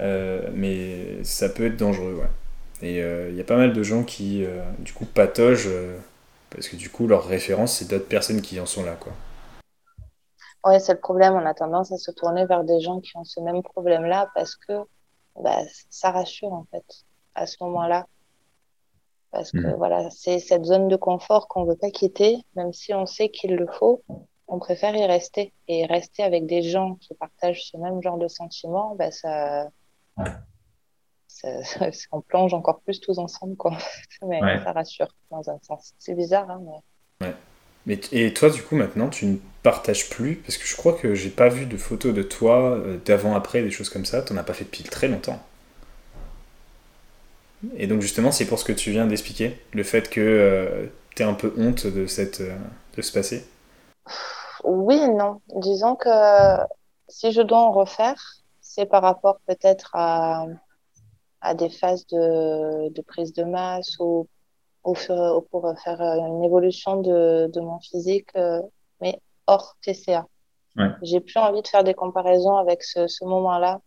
[SPEAKER 1] Euh, mais ça peut être dangereux, ouais. Et il euh, y a pas mal de gens qui, euh, du coup, patogent parce que du coup, leur référence, c'est d'autres personnes qui en sont là, quoi.
[SPEAKER 2] Oui, c'est le problème. On a tendance à se tourner vers des gens qui ont ce même problème-là parce que bah, ça rassure, en fait, à ce moment-là. Parce que mmh. voilà, c'est cette zone de confort qu'on ne veut pas quitter, même si on sait qu'il le faut, on préfère y rester. Et rester avec des gens qui partagent ce même genre de sentiments, bah, ça, on plonge encore plus tous ensemble, quoi. mais ça rassure dans un sens. C'est bizarre, hein, mais...
[SPEAKER 1] Et toi, du coup, maintenant, tu ne partages plus Parce que je crois que j'ai pas vu de photos de toi euh, d'avant-après, des choses comme ça. Tu n'en as pas fait depuis très longtemps. Et donc, justement, c'est pour ce que tu viens d'expliquer, le fait que euh, tu es un peu honte de, cette, euh, de ce passé?
[SPEAKER 2] Oui non. Disons que si je dois en refaire, c'est par rapport peut-être à, à des phases de, de prise de masse ou, ou, pour faire une évolution de, de mon physique, euh, mais hors TCA. Ouais. J'ai plus envie de faire des comparaisons avec ce, ce moment-là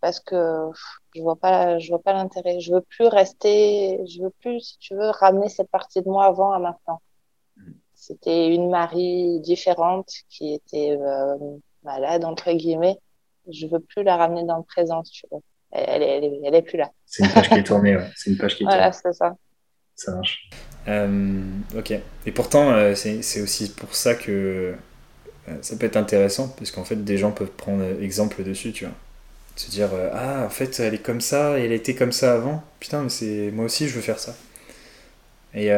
[SPEAKER 2] parce que je vois pas, je vois pas l'intérêt. Je veux plus rester, je veux plus, si tu veux, ramener cette partie de moi avant à maintenant. Mm. C'était une Marie différente qui était euh, malade entre guillemets je veux plus la ramener dans le présent, tu veux. Elle, elle, est, elle est plus là.
[SPEAKER 1] C'est une page qui est tournée, ouais. C'est une page qui est
[SPEAKER 2] Voilà, c'est ça.
[SPEAKER 1] Ça marche. Euh, ok. Et pourtant, euh, c'est aussi pour ça que euh, ça peut être intéressant, parce qu'en fait, des gens peuvent prendre exemple dessus, tu vois. Se dire, ah, en fait, elle est comme ça et elle était comme ça avant. Putain, mais c'est moi aussi, je veux faire ça. Et,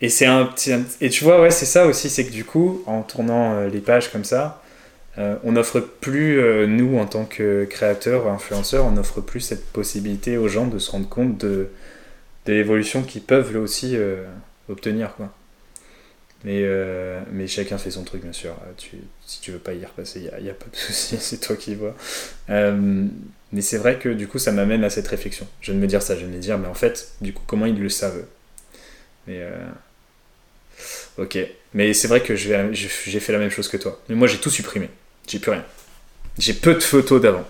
[SPEAKER 1] et c'est un petit. Et tu vois, ouais, c'est ça aussi, c'est que du coup, en tournant les pages comme ça, on n'offre plus, nous, en tant que créateurs influenceurs, on n'offre plus cette possibilité aux gens de se rendre compte de, de l'évolution qu'ils peuvent, là aussi, obtenir, quoi. Mais, euh, mais chacun fait son truc, bien sûr. Euh, tu, si tu veux pas y repasser, il n'y a, pas de souci, c'est toi qui vois. Euh, mais c'est vrai que du coup, ça m'amène à cette réflexion. Je viens de me dire ça, je viens de me dire, mais en fait, du coup, comment ils le savent? Mais. Ok. Mais c'est vrai que j'ai fait la même chose que toi. Mais moi, j'ai tout supprimé. J'ai plus rien. J'ai peu de photos d'avant.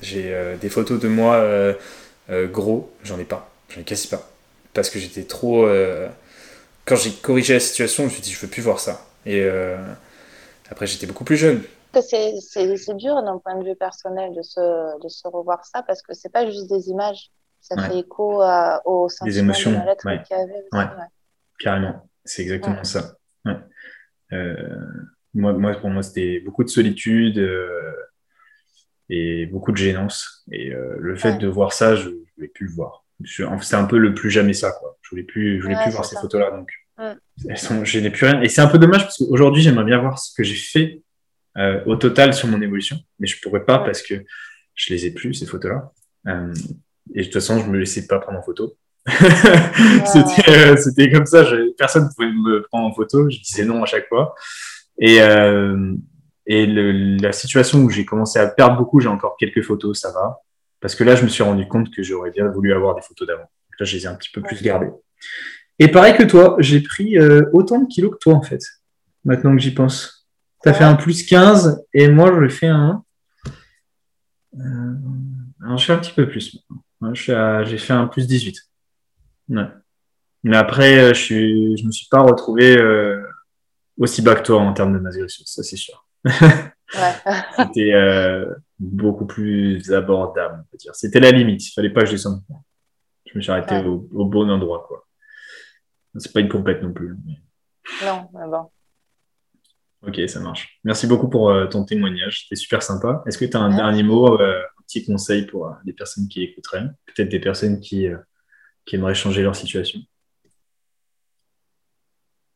[SPEAKER 1] J'ai des photos de moi gros, j'en ai pas. J'en ai quasi pas. Parce que j'étais trop quand j'ai corrigé la situation, je me suis dit, je veux plus voir ça. Et euh, après, j'étais beaucoup plus jeune.
[SPEAKER 2] C'est dur d'un point de vue personnel de se, de se revoir ça parce que c'est pas juste des images. Ça fait écho à, aux sentiments
[SPEAKER 1] des émotions,
[SPEAKER 2] de lettre
[SPEAKER 1] qu'il y avait. Ouais. Carrément, c'est exactement ça. Euh, moi, moi, pour moi, c'était beaucoup de solitude euh, et beaucoup de gênance. Et le fait de voir ça, je ne voulais plus le voir. C'est un peu le plus jamais ça, quoi. Je voulais plus, je voulais plus voir ces photos-là, donc elles sont, je n'ai plus rien. Et c'est un peu dommage parce qu'aujourd'hui, j'aimerais bien voir ce que j'ai fait euh, au total sur mon évolution, mais je pourrais pas parce que je les ai plus ces photos-là. Euh, et de toute façon, je me laissais pas prendre en photo. Euh, c'était comme ça. Je, personne ne pouvait me prendre en photo. Je disais non à chaque fois. Et, et le, la situation où j'ai commencé à perdre beaucoup, j'ai encore quelques photos, ça va. Parce que là, je me suis rendu compte que j'aurais bien voulu avoir des photos d'avant. Là, je les ai un petit peu plus gardées. Et pareil que toi, j'ai pris euh, autant de kilos que toi, en fait, maintenant que j'y pense. Tu as fait un plus 15 et moi, je fais un. Euh, alors, je fais un petit peu plus J'ai fait un plus 18. Mais après, euh, je ne me suis pas retrouvé aussi bas que toi en termes de masse ça c'est sûr. C'était beaucoup plus abordable, on peut dire. C'était la limite, il fallait pas que je descende. Je me suis arrêté au, bon endroit, quoi. C'est pas une compète non plus.
[SPEAKER 2] Non, mais bon.
[SPEAKER 1] Ok, ça marche. Merci beaucoup pour euh, ton témoignage, c'était super sympa. Est-ce que tu as un dernier mot, euh, un petit conseil pour euh, des personnes qui écouteraient? Peut-être des personnes qui, qui aimeraient changer leur situation?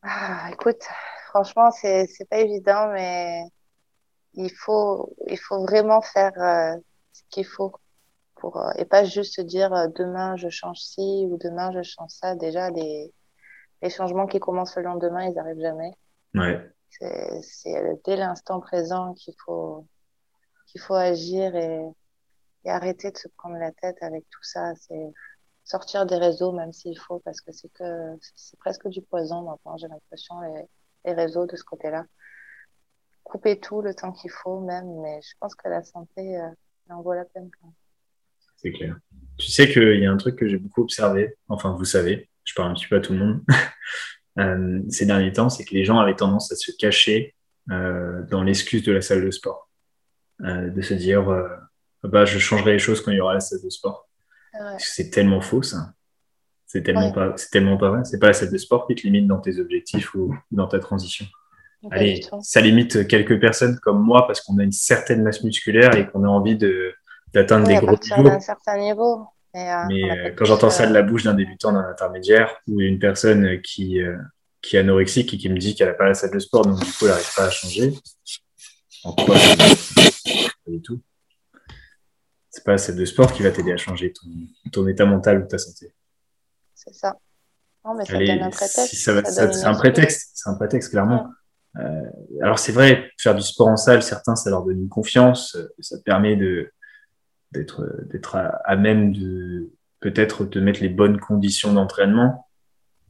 [SPEAKER 2] Ah, Écoute, franchement, c'est pas évident, mais il faut, il faut vraiment faire euh, ce qu'il faut pour, euh, et pas juste dire euh, demain je change ci ou demain je change ça. Déjà, les, les changements qui commencent le lendemain, ils n'arrivent jamais.
[SPEAKER 1] Ouais.
[SPEAKER 2] C'est dès l'instant présent qu'il faut, qu'il faut agir et, et arrêter de se prendre la tête avec tout ça. C'est sortir des réseaux, même s'il faut, parce que c'est que c'est presque du poison maintenant, j'ai l'impression, les, les réseaux de ce côté-là couper tout le temps qu'il faut même, mais je pense que la santé euh, en vaut la peine.
[SPEAKER 1] C'est clair. Tu sais qu'il y a un truc que j'ai beaucoup observé, enfin vous savez, je parle un petit peu à tout le monde, euh, ces derniers temps, c'est que les gens avaient tendance à se cacher euh, dans l'excuse de la salle de sport. De se dire, bah, je changerai les choses quand il y aura la salle de sport. Ouais. C'est tellement faux ça. C'est tellement, ouais. pas, tellement pas vrai. C'est pas la salle de sport qui te limite dans tes objectifs ou dans ta transition. Allez, ça limite quelques personnes comme moi parce qu'on a une certaine masse musculaire et qu'on a envie de, d'atteindre des gros
[SPEAKER 2] niveaux. d'un certain niveau.
[SPEAKER 1] Mais, euh, Mais euh, quand j'entends ça de la bouche d'un débutant, d'un intermédiaire ou une personne qui, euh, qui est anorexique et qui me dit qu'elle n'a pas la salle de sport, donc du coup elle n'arrive pas à changer, en quoi Pas du tout. C'est pas la salle de sport qui va t'aider à changer ton, ton état mental ou ta santé.
[SPEAKER 2] C'est ça. Non, mais ça Allez, donne un prétexte.
[SPEAKER 1] Si ça, ça, c'est un prétexte, c'est un prétexte, clairement. Ouais. Euh, alors c'est vrai, faire du sport en salle, certains, ça leur donne une confiance, euh, ça permet de d'être d'être à, à, même de peut-être te mettre les bonnes conditions d'entraînement.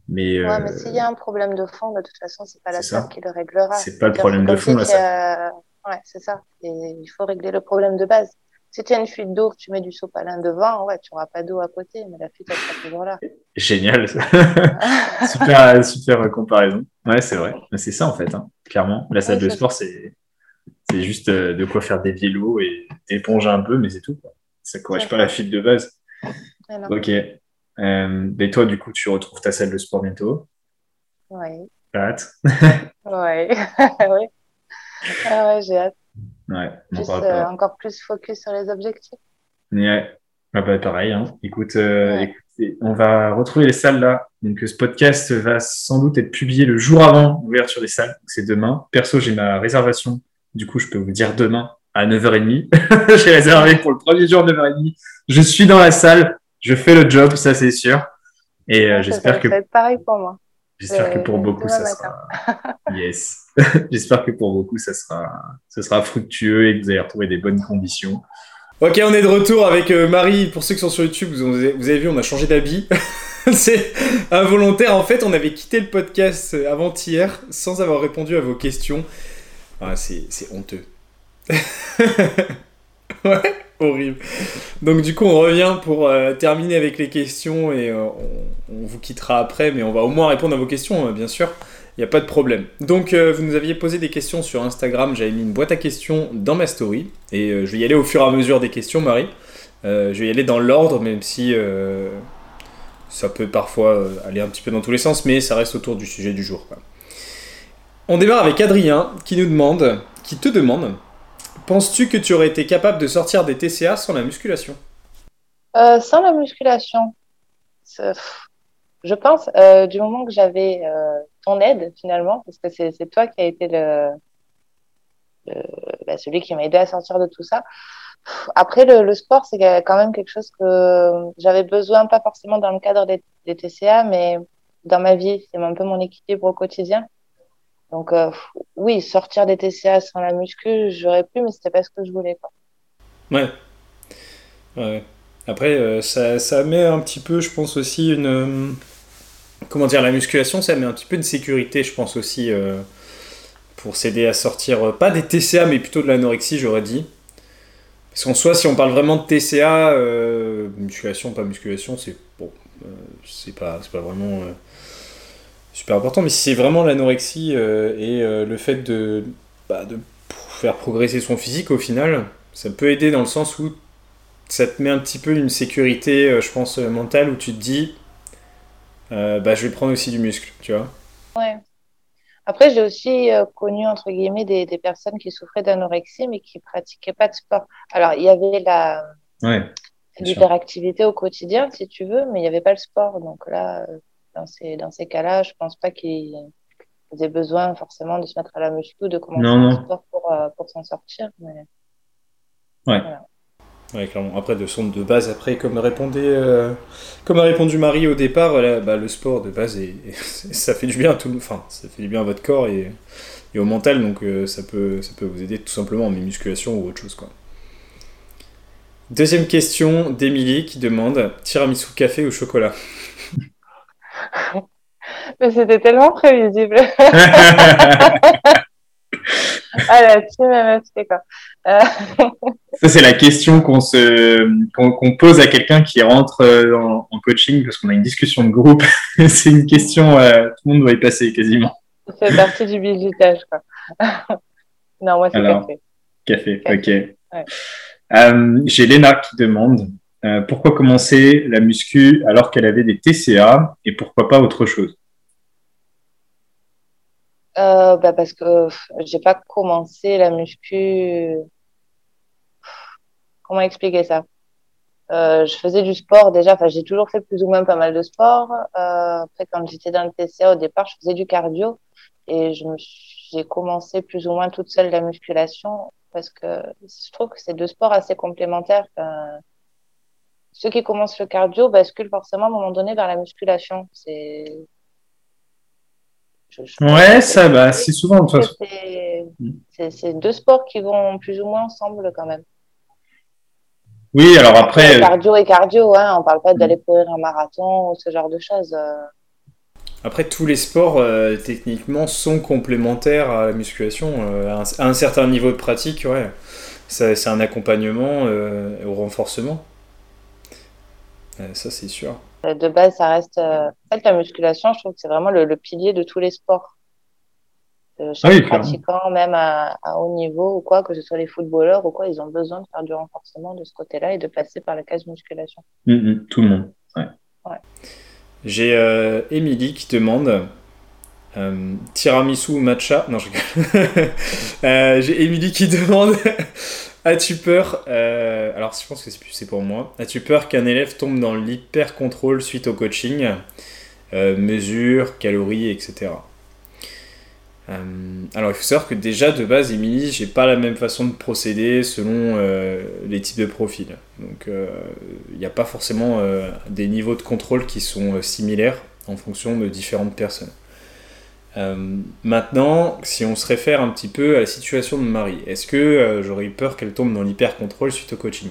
[SPEAKER 1] Mais,
[SPEAKER 2] ouais, euh, mais s'il y a un problème de fond, de toute façon, c'est pas la salle qui le réglera.
[SPEAKER 1] C'est pas le problème de fond, là.
[SPEAKER 2] Ça. Ouais, c'est ça. Et il faut régler le problème de base. Si tu as une fuite d'eau, que tu mets du sopalin devant, ouais, tu n'auras pas d'eau à côté, mais la fuite, elle sera toujours là.
[SPEAKER 1] Génial. super, super comparaison. Ouais, c'est vrai. C'est ça, en fait, hein, clairement. La salle ouais, de sport, c'est juste euh, de quoi faire dévier l'eau et éponger un peu, mais c'est tout. Quoi. Ça ne corrige pas la fuite de base. Ok. Euh, et toi, du coup, tu retrouves ta salle de sport bientôt
[SPEAKER 2] Oui.
[SPEAKER 1] T'as hâte
[SPEAKER 2] Oui. ouais, ah ouais j'ai hâte.
[SPEAKER 1] Ouais,
[SPEAKER 2] encore plus focus sur les objectifs.
[SPEAKER 1] Ouais, ah bah, pareil. Hein. Écoute, on va retrouver les salles là. Donc, ce podcast va sans doute être publié le jour avant l'ouverture des salles. C'est demain. Perso, j'ai ma réservation. Du coup, je peux vous dire demain à 9h30. j'ai réservé pour le premier jour 9h30. Je suis dans la salle. Je fais le job, ça c'est sûr. Et euh, j'espère que.
[SPEAKER 2] Ça va être pareil pour moi.
[SPEAKER 1] J'espère que pour beaucoup, ça sera. yes. j'espère que pour beaucoup, ça sera, ça sera fructueux et que vous allez retrouver des bonnes conditions. Ok, on est de retour avec euh, Marie. Pour ceux qui sont sur YouTube, vous avez, vu, on a changé d'habit. c'est involontaire. En fait, on avait quitté le podcast euh, avant-hier sans avoir répondu à vos questions. Ah, c'est honteux. ouais, horrible. Donc du coup, on revient pour euh, terminer avec les questions et on, vous quittera après, mais on va au moins répondre à vos questions, bien sûr. Il n'y a pas de problème. Donc, euh, vous nous aviez posé des questions sur Instagram. J'avais mis une boîte à questions dans ma story. Et euh, je vais y aller au fur et à mesure des questions, Marie. Euh, je vais y aller dans l'ordre, même si ça peut parfois aller un petit peu dans tous les sens, mais ça reste autour du sujet du jour. On démarre avec Adrien qui nous demande, qui te demande, penses-tu que tu aurais été capable de sortir des TCA sans la musculation?
[SPEAKER 2] Sans la musculation, je pense, du moment que j'avais ton aide finalement, parce que c'est toi qui a été bah, celui qui m'a aidé à sortir de tout ça. Après, le, sport, c'est quand même quelque chose que j'avais besoin, pas forcément dans le cadre des, TCA, mais dans ma vie. C'est un peu mon équilibre au quotidien. Donc, euh, oui, sortir des TCA sans la muscu, j'aurais pu, mais c'était pas ce que je voulais.
[SPEAKER 1] Ouais. Après, euh, ça, ça, met un petit peu, je pense aussi, une comment dire, la musculation, ça met un petit peu de sécurité, je pense aussi, euh, pour s'aider à sortir, euh, pas des TCA, mais plutôt de l'anorexie, j'aurais dit. Parce qu'en soi, si on parle vraiment de TCA, euh, musculation, pas musculation, c'est bon, c'est pas vraiment super important. Mais si c'est vraiment l'anorexie et le fait de, bah, de faire progresser son physique au final, ça peut aider dans le sens où ça te met un petit peu une sécurité, je pense, mentale, où tu te dis, euh, bah, je vais prendre aussi du muscle, tu vois.
[SPEAKER 2] Ouais. Après, j'ai aussi euh, connu, entre guillemets, des, des, personnes qui souffraient d'anorexie, mais qui pratiquaient pas de sport. Alors, il y avait la
[SPEAKER 1] ouais,
[SPEAKER 2] l'hyperactivité au quotidien, si tu veux, mais il n'y avait pas le sport. Donc là, euh, dans ces, dans ces cas-là, je pense pas qu'ils aient besoin forcément de se mettre à la muscu ou de commencer le sport pour, pour s'en sortir. Mais...
[SPEAKER 1] Ouais. Ouais, clairement. Après, de son de base, après, comme répondait, euh, comme a répondu Marie au départ, bah, le sport de base, et, ça fait du bien à tout, enfin, ça fait du bien à votre corps et, et au mental, donc euh, ça peut, ça peut vous aider tout simplement en musculation ou autre chose, quoi. Deuxième question d'Emilie qui demande tiramisu café ou chocolat?
[SPEAKER 2] Mais c'était tellement prévisible. ah, tu m'as quoi.
[SPEAKER 1] Euh, Ça, c'est la question qu'on se, qu'on, pose à quelqu'un qui rentre euh, en, coaching parce qu'on a une discussion de groupe. c'est une question, euh, tout le monde doit y passer quasiment.
[SPEAKER 2] C'est partie du bisutage, quoi. non, moi, c'est
[SPEAKER 1] café. Café, ok. j'ai Léna qui demande pourquoi commencer la muscu alors qu'elle avait des TCA et pourquoi pas autre chose?
[SPEAKER 2] Euh, bah parce que j'ai pas commencé la muscu. Comment expliquer ça? Euh, Je faisais du sport déjà. Enfin, j'ai toujours fait plus ou moins pas mal de sport. Euh, après, quand j'étais dans le TCA au départ, je faisais du cardio et je j'ai commencé plus ou moins toute seule la musculation parce que je trouve que c'est deux sports assez complémentaires. Ceux qui commencent le cardio basculent forcément à un moment donné vers la musculation. C'est
[SPEAKER 1] ouais, ça, bah, c'est souvent de toute
[SPEAKER 2] C'est deux sports qui vont plus ou moins ensemble quand même.
[SPEAKER 1] Oui, alors après.
[SPEAKER 2] Cardio et cardio, hein, on parle pas d'aller courir un marathon ou ce genre de choses. Euh.
[SPEAKER 1] Après, tous les sports, euh, techniquement, sont complémentaires à la musculation. Euh, à, un, certain niveau de pratique, ouais. C'est un accompagnement au renforcement. Ça, c'est sûr.
[SPEAKER 2] De base, ça reste. Euh, en fait, la musculation, je trouve que c'est vraiment le, pilier de tous les sports. Euh, chaque pratiquant, même à, haut niveau ou quoi, que ce soit les footballeurs ou quoi, ils ont besoin de faire du renforcement de ce côté-là et de passer par la case musculation.
[SPEAKER 1] Mm, mm, tout le monde. Ouais. J'ai euh, Émilie qui demande tiramisu ou matcha Non, je rigole. J'ai Émilie qui demande As-tu peur Alors, je pense que c'est pour moi. As-tu peur qu'un élève tombe dans l'hyper-contrôle suite au coaching Mesures, calories, etc. Euh, alors il faut savoir que déjà de base, Emily, j'ai pas la même façon de procéder selon euh, les types de profils. Donc euh, il n'y a pas forcément des niveaux de contrôle qui sont similaires en fonction de différentes personnes. Maintenant, si on se réfère un petit peu à la situation de Marie, est-ce que j'aurais eu peur qu'elle tombe dans l'hyper-contrôle suite au coaching?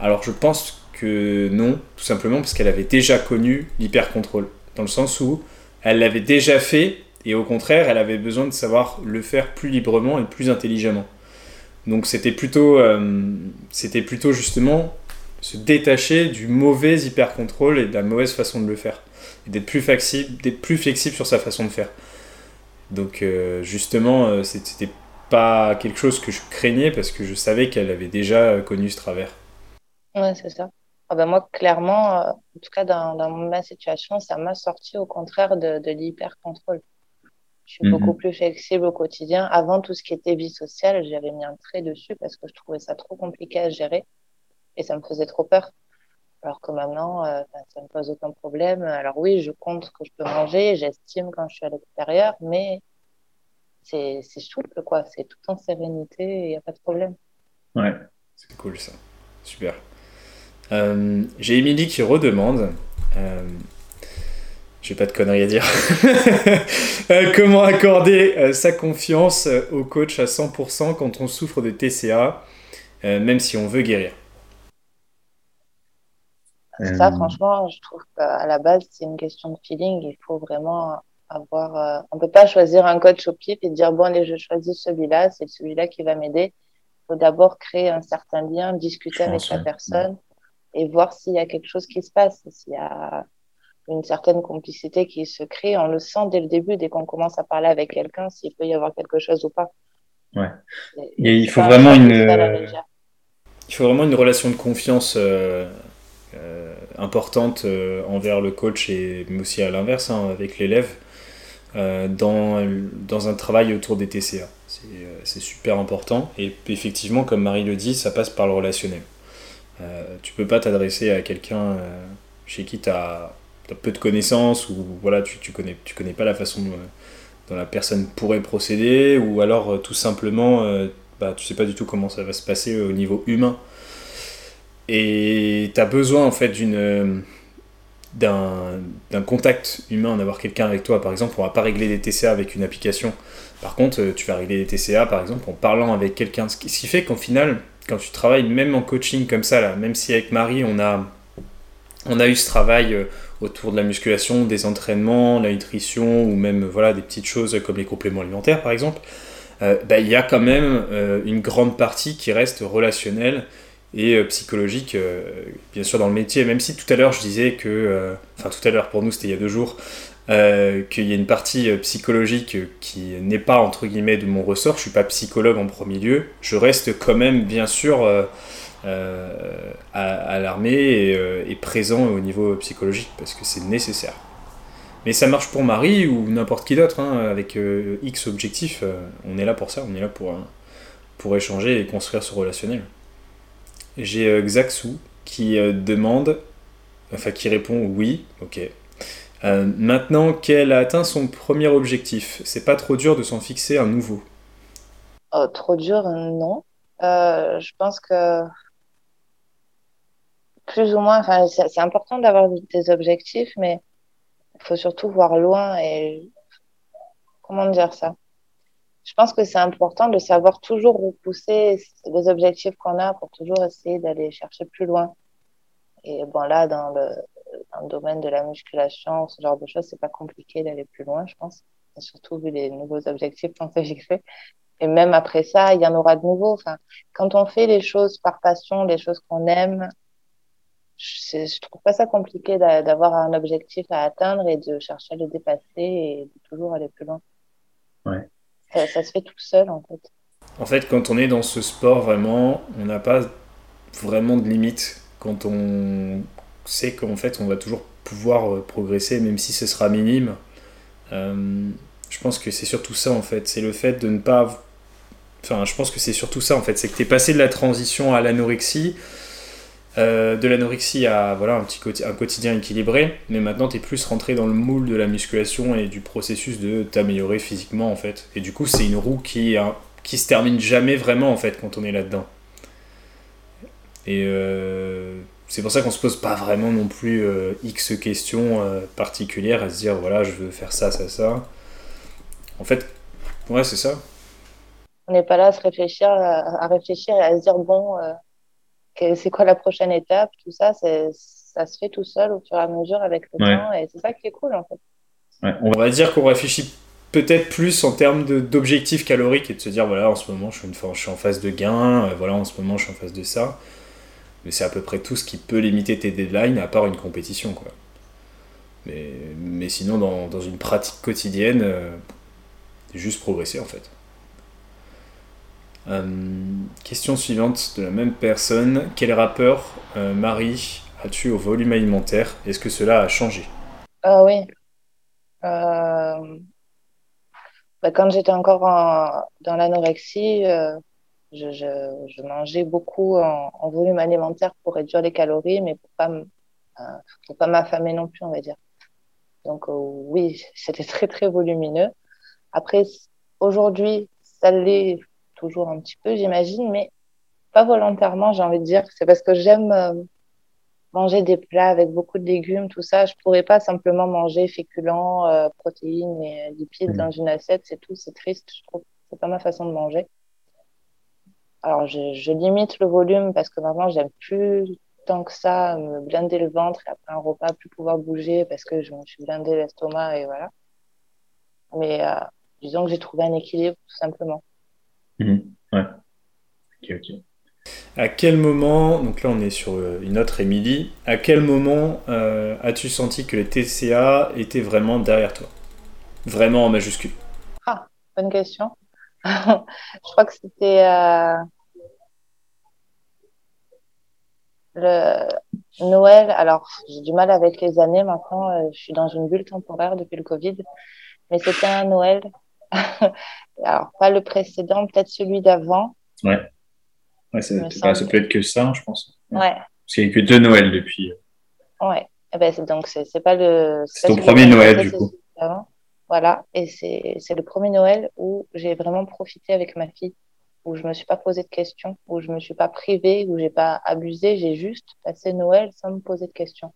[SPEAKER 1] Alors je pense que non, tout simplement parce qu'elle avait déjà connu l'hyper-contrôle, dans le sens où elle l'avait déjà fait et au contraire, elle avait besoin de savoir le faire plus librement et plus intelligemment. Donc c'était plutôt, euh, c'était plutôt justement se détacher du mauvais hyper-contrôle et de la mauvaise façon de le faire. Et d'être plus flexible, d'être plus flexible sur sa façon de faire. Donc euh, justement, euh, c'était pas quelque chose que je craignais parce que je savais qu'elle avait déjà connu ce travers.
[SPEAKER 2] Ouais, c'est ça. Ah ben moi, clairement, en tout cas dans, dans ma situation, ça m'a sorti au contraire de, de l'hyper-contrôle. Je suis beaucoup mhm. plus flexible au quotidien. Avant, tout ce qui était vie sociale, j'avais mis un trait dessus parce que je trouvais ça trop compliqué à gérer et ça me faisait trop peur. Alors que maintenant, euh, ça ne pose aucun problème. Alors oui, je compte ce que je peux manger, j'estime quand je suis à l'extérieur, mais c'est souple, quoi. C'est tout en sérénité, il n'y a pas de problème.
[SPEAKER 1] Ouais, c'est cool ça. Super. Euh, j'ai Émilie qui redemande. Euh, j'ai pas de conneries à dire. Euh, comment accorder sa confiance au coach à 100% quand on souffre de TCA, même si on veut guérir?
[SPEAKER 2] Ça, franchement, je trouve qu'à la base, c'est une question de feeling. Il faut vraiment avoir. on peut pas choisir un coach au pif et dire bon, allez, je choisis celui-là, c'est celui-là qui va m'aider. Il faut d'abord créer un certain lien, discuter avec la personne et voir s'il y a quelque chose qui se passe. S'il y a une certaine complicité qui se crée. On le sent dès le début, dès qu'on commence à parler avec quelqu'un, s'il peut y avoir quelque chose ou pas.
[SPEAKER 1] Ouais. il faut vraiment une. Il faut vraiment une relation de confiance euh, euh, importante euh, envers le coach et mais aussi à l'inverse hein, avec l'élève dans, dans un travail autour des TCA. C'est super important et effectivement, comme Marie le dit, ça passe par le relationnel. tu peux pas t'adresser à quelqu'un chez qui tu as peu de connaissances ou voilà, tu, tu, connais, tu connais pas la façon euh, dont la personne pourrait procéder ou alors euh, tout simplement euh, bah, tu sais pas du tout comment ça va se passer au niveau humain. Et tu as besoin en fait d'une d'un contact humain, d'avoir quelqu'un avec toi. Par exemple, on va pas régler des TCA avec une application. Par contre, tu vas régler des TCA, par exemple, en parlant avec quelqu'un. Ce qui fait qu'au final, quand tu travailles même en coaching comme ça, même si avec Marie, on a, on a eu ce travail autour de la musculation, des entraînements, la nutrition ou même voilà, des petites choses comme les compléments alimentaires par exemple, euh, bah, il y a quand même euh, une grande partie qui reste relationnelle et euh, psychologique, bien sûr dans le métier, même si tout à l'heure je disais que, enfin tout à l'heure pour nous c'était il y a deux jours, qu'il y a une partie psychologique qui n'est pas entre guillemets de mon ressort, je suis pas psychologue en premier lieu, je reste quand même bien sûr euh, à, l'armée euh, et, présent au niveau psychologique parce que c'est nécessaire. Mais ça marche pour Marie ou n'importe qui d'autre, hein, avec euh, X objectifs, on est là pour ça, on est là pour, pour échanger et construire ce relationnel. J'ai Xaxu qui demande, enfin qui répond oui, ok. maintenant qu'elle a atteint son premier objectif, c'est pas trop dur de s'en fixer un nouveau?
[SPEAKER 2] Oh, Trop dur, non. je pense que plus ou moins, enfin, c'est important d'avoir des objectifs, mais il faut surtout voir loin et comment dire ça? Je pense que c'est important de savoir toujours repousser les objectifs qu'on a pour toujours essayer d'aller chercher plus loin. Et bon, là, dans le, domaine de la musculation, ce genre de choses, c'est pas compliqué d'aller plus loin, je pense. surtout vu les nouveaux objectifs qu'on s'est fixés. Et même après ça, il y en aura de nouveaux. Enfin, quand on fait les choses par passion, les choses qu'on aime, je, je trouve pas ça compliqué d'avoir un objectif à atteindre et de chercher à le dépasser et de toujours aller plus loin.
[SPEAKER 1] Ouais.
[SPEAKER 2] Ça, se fait tout seul en fait.
[SPEAKER 1] En fait, quand on est dans ce sport, vraiment, on n'a pas vraiment de limite. Quand on sait qu'en fait, on va toujours pouvoir euh, progresser, même si ce sera minime. Euh, Je pense que c'est surtout ça en fait. C'est le fait de ne pas. Enfin, je pense que c'est surtout ça en fait. C'est que tu es passé de la transition à l'anorexie. Euh, de l'anorexie à voilà, un, petit quotidien équilibré, mais maintenant tu es plus rentré dans le moule de la musculation et du processus de t'améliorer physiquement en fait. Et du coup, c'est une roue qui, qui se termine jamais vraiment en fait quand on est là-dedans. Et euh, c'est pour ça qu'on se pose pas vraiment non plus euh, X questions particulières à se dire voilà, je veux faire ça, ça, ça. En fait, ouais, c'est ça.
[SPEAKER 2] On n'est pas là à se réfléchir, à réfléchir et à se dire bon c'est quoi la prochaine étape, tout ça, ça se fait tout seul au fur et à mesure avec le temps et c'est ça qui est cool en fait.
[SPEAKER 1] On va dire qu'on réfléchit peut-être plus en termes d'objectifs caloriques et de se dire voilà en ce moment je suis, une, je suis en phase de gain, euh, voilà en ce moment je suis en phase de ça. Mais c'est à peu près tout ce qui peut limiter tes deadlines à part une compétition quoi. Mais, mais sinon dans, dans une pratique quotidienne, euh, juste progresser en fait. Euh, question suivante de la même personne. Quel rappeur, euh, Marie, as-tu au volume alimentaire? Est-ce que cela a changé?
[SPEAKER 2] Ah oui. Euh, bah, quand j'étais encore dans l'anorexie, je, mangeais beaucoup en, volume alimentaire pour réduire les calories, mais pour pas pas m'affamer non plus, on va dire. Donc oui, c'était très très volumineux. Après, aujourd'hui, ça l'est toujours un petit peu, j'imagine, mais pas volontairement, j'ai envie de dire. C'est parce que j'aime euh, manger des plats avec beaucoup de légumes, tout ça. Je pourrais pas simplement manger féculents, euh, protéines et lipides mmh. dans une assiette, c'est tout. C'est triste, je trouve. C'est pas ma façon de manger. Alors, je, limite le volume parce que maintenant, j'aime plus tant que ça me blinder le ventre et après un repas, plus pouvoir bouger parce que je me suis blindé l'estomac et voilà. Mais euh, disons que j'ai trouvé un équilibre, tout simplement.
[SPEAKER 1] Mhm. Ouais. Ok, ok. À quel moment, donc là on est sur euh, une autre Émilie, à quel moment euh, as-tu senti que les TCA étaient vraiment derrière toi? Vraiment en majuscule?
[SPEAKER 2] Ah, bonne question. je crois que c'était euh, le Noël. Alors, j'ai du mal avec les années maintenant, je suis dans une bulle temporaire depuis le Covid, mais c'était un Noël Alors, pas le précédent, peut-être celui d'avant.
[SPEAKER 1] Ouais. ouais ça, ça, peut être que ça, je pense.
[SPEAKER 2] Ouais.
[SPEAKER 1] Parce qu'il n'y a que deux Noëls depuis.
[SPEAKER 2] Ouais. Eh ben, donc, c'est pas le.
[SPEAKER 1] C'est ton premier Noël, du coup.
[SPEAKER 2] Voilà. Et c'est le premier Noël où j'ai vraiment profité avec ma fille, où je me suis pas posé de questions, où je me suis pas privée, où j'ai pas abusé. J'ai juste passé Noël sans me poser de questions.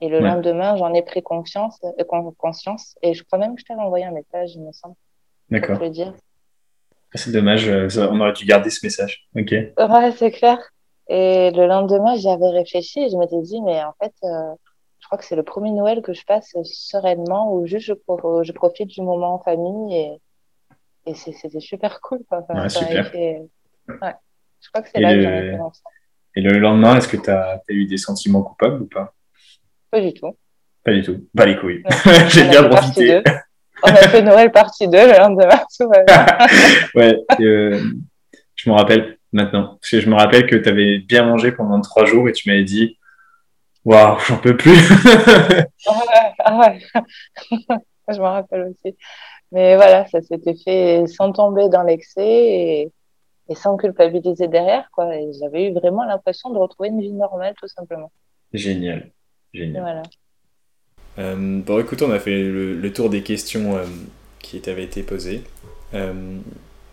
[SPEAKER 2] Et le lendemain, j'en ai pris conscience, euh, conscience. Et je crois même que je t'avais envoyé un message, il me semble.
[SPEAKER 1] D'accord. Ah, c'est dommage, euh, on aurait dû garder ce message. Ok.
[SPEAKER 2] Ouais, c'est clair. Et le lendemain, j'y avais réfléchi et je m'étais dit, mais en fait, euh, je crois que c'est le premier Noël que je passe sereinement où juste je, je profite du moment en famille et, et c'était super cool. Quoi.
[SPEAKER 1] ouais, super.
[SPEAKER 2] Ouais. Je crois que c'est là que j'en ai commencé.
[SPEAKER 1] Et le lendemain, est-ce que tu as, as, eu des sentiments coupables ou pas?
[SPEAKER 2] Pas du tout.
[SPEAKER 1] Pas du tout. Pas les couilles. J'ai bien profité.
[SPEAKER 2] On a fait Noël partie 2 le lendemain.
[SPEAKER 1] ouais, euh, je me rappelle maintenant. Parce que je me rappelle que tu avais bien mangé pendant trois jours et tu m'avais dit Waouh, j'en peux plus.
[SPEAKER 2] ah ouais, je me rappelle aussi. Mais voilà, ça s'était fait sans tomber dans l'excès et, sans culpabiliser derrière. Quoi. J'avais eu vraiment l'impression de retrouver une vie normale, tout simplement.
[SPEAKER 1] Génial. Génial. Voilà. Euh, bon, écoute, on a fait le, tour des questions euh, qui t'avaient été posées. Euh,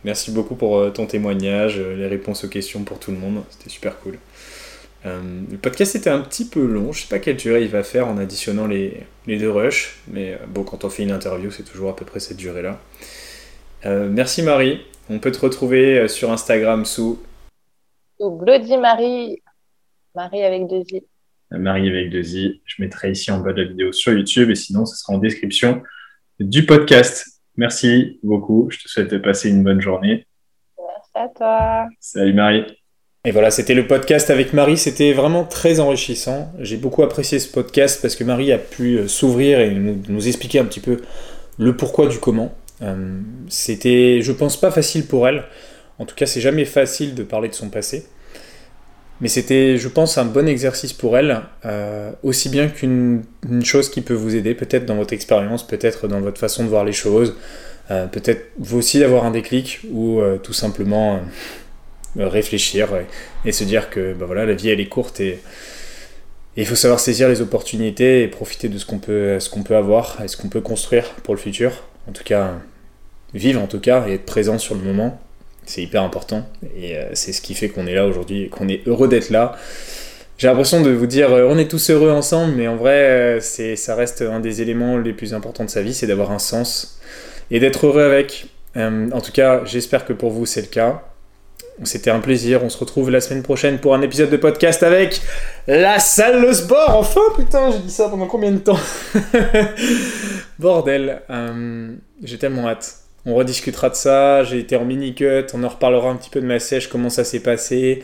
[SPEAKER 1] merci beaucoup pour ton témoignage, les réponses aux questions pour tout le monde. C'était super cool. le podcast était un petit peu long. Je sais pas quelle durée il va faire en additionnant les, les deux rushs. Mais bon, quand on fait une interview, c'est toujours à peu près cette durée-là. merci Marie. On peut te retrouver sur Instagram sous.
[SPEAKER 2] Sous Bloody Marie. Marie avec deux i.
[SPEAKER 1] Marie avec deux i. Je mettrai ici en bas de la vidéo sur YouTube et sinon, ce sera en description du podcast. Merci beaucoup. Je te souhaite de passer une bonne journée.
[SPEAKER 2] Merci à toi.
[SPEAKER 1] Salut Marie. Et voilà, c'était le podcast avec Marie. C'était vraiment très enrichissant. J'ai beaucoup apprécié ce podcast parce que Marie a pu euh, s'ouvrir et nous, expliquer un petit peu le pourquoi du comment. Euh, c'était, je pense, pas facile pour elle. En tout cas, c'est jamais facile de parler de son passé. Mais c'était, je pense, un bon exercice pour elle, euh, aussi bien qu'une chose qui peut vous aider, peut-être dans votre expérience, peut-être dans votre façon de voir les choses, euh, peut-être vous aussi d'avoir un déclic ou euh, tout simplement réfléchir et, se dire que bah voilà, la vie elle est courte et, il faut savoir saisir les opportunités et profiter de ce qu'on peut, ce qu'on peut avoir et ce qu'on peut construire pour le futur. En tout cas, vivre en tout cas et être présent sur le moment. C'est hyper important et euh, c'est ce qui fait qu'on est là aujourd'hui et qu'on est heureux d'être là. J'ai l'impression de vous dire euh, on est tous heureux ensemble, mais en vrai, euh, c'est, ça reste un des éléments les plus importants de sa vie, c'est d'avoir un sens et d'être heureux avec. en tout cas, j'espère que pour vous c'est le cas. C'était un plaisir. On se retrouve la semaine prochaine pour un épisode de podcast avec la salle de sport. Enfin, putain, j'ai dit ça pendant combien de temps? Bordel. j'ai tellement hâte. On rediscutera de ça. J'ai été en mini-cut. On en reparlera un petit peu de ma sèche, comment ça s'est passé.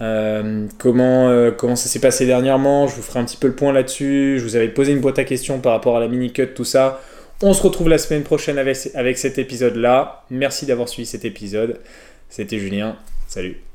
[SPEAKER 1] Euh, comment, euh, comment ça s'est passé dernièrement. Je vous ferai un petit peu le point là-dessus. Je vous avais posé une boîte à questions par rapport à la mini-cut, tout ça. On se retrouve la semaine prochaine avec, avec cet épisode-là. Merci d'avoir suivi cet épisode. C'était Julien. Salut.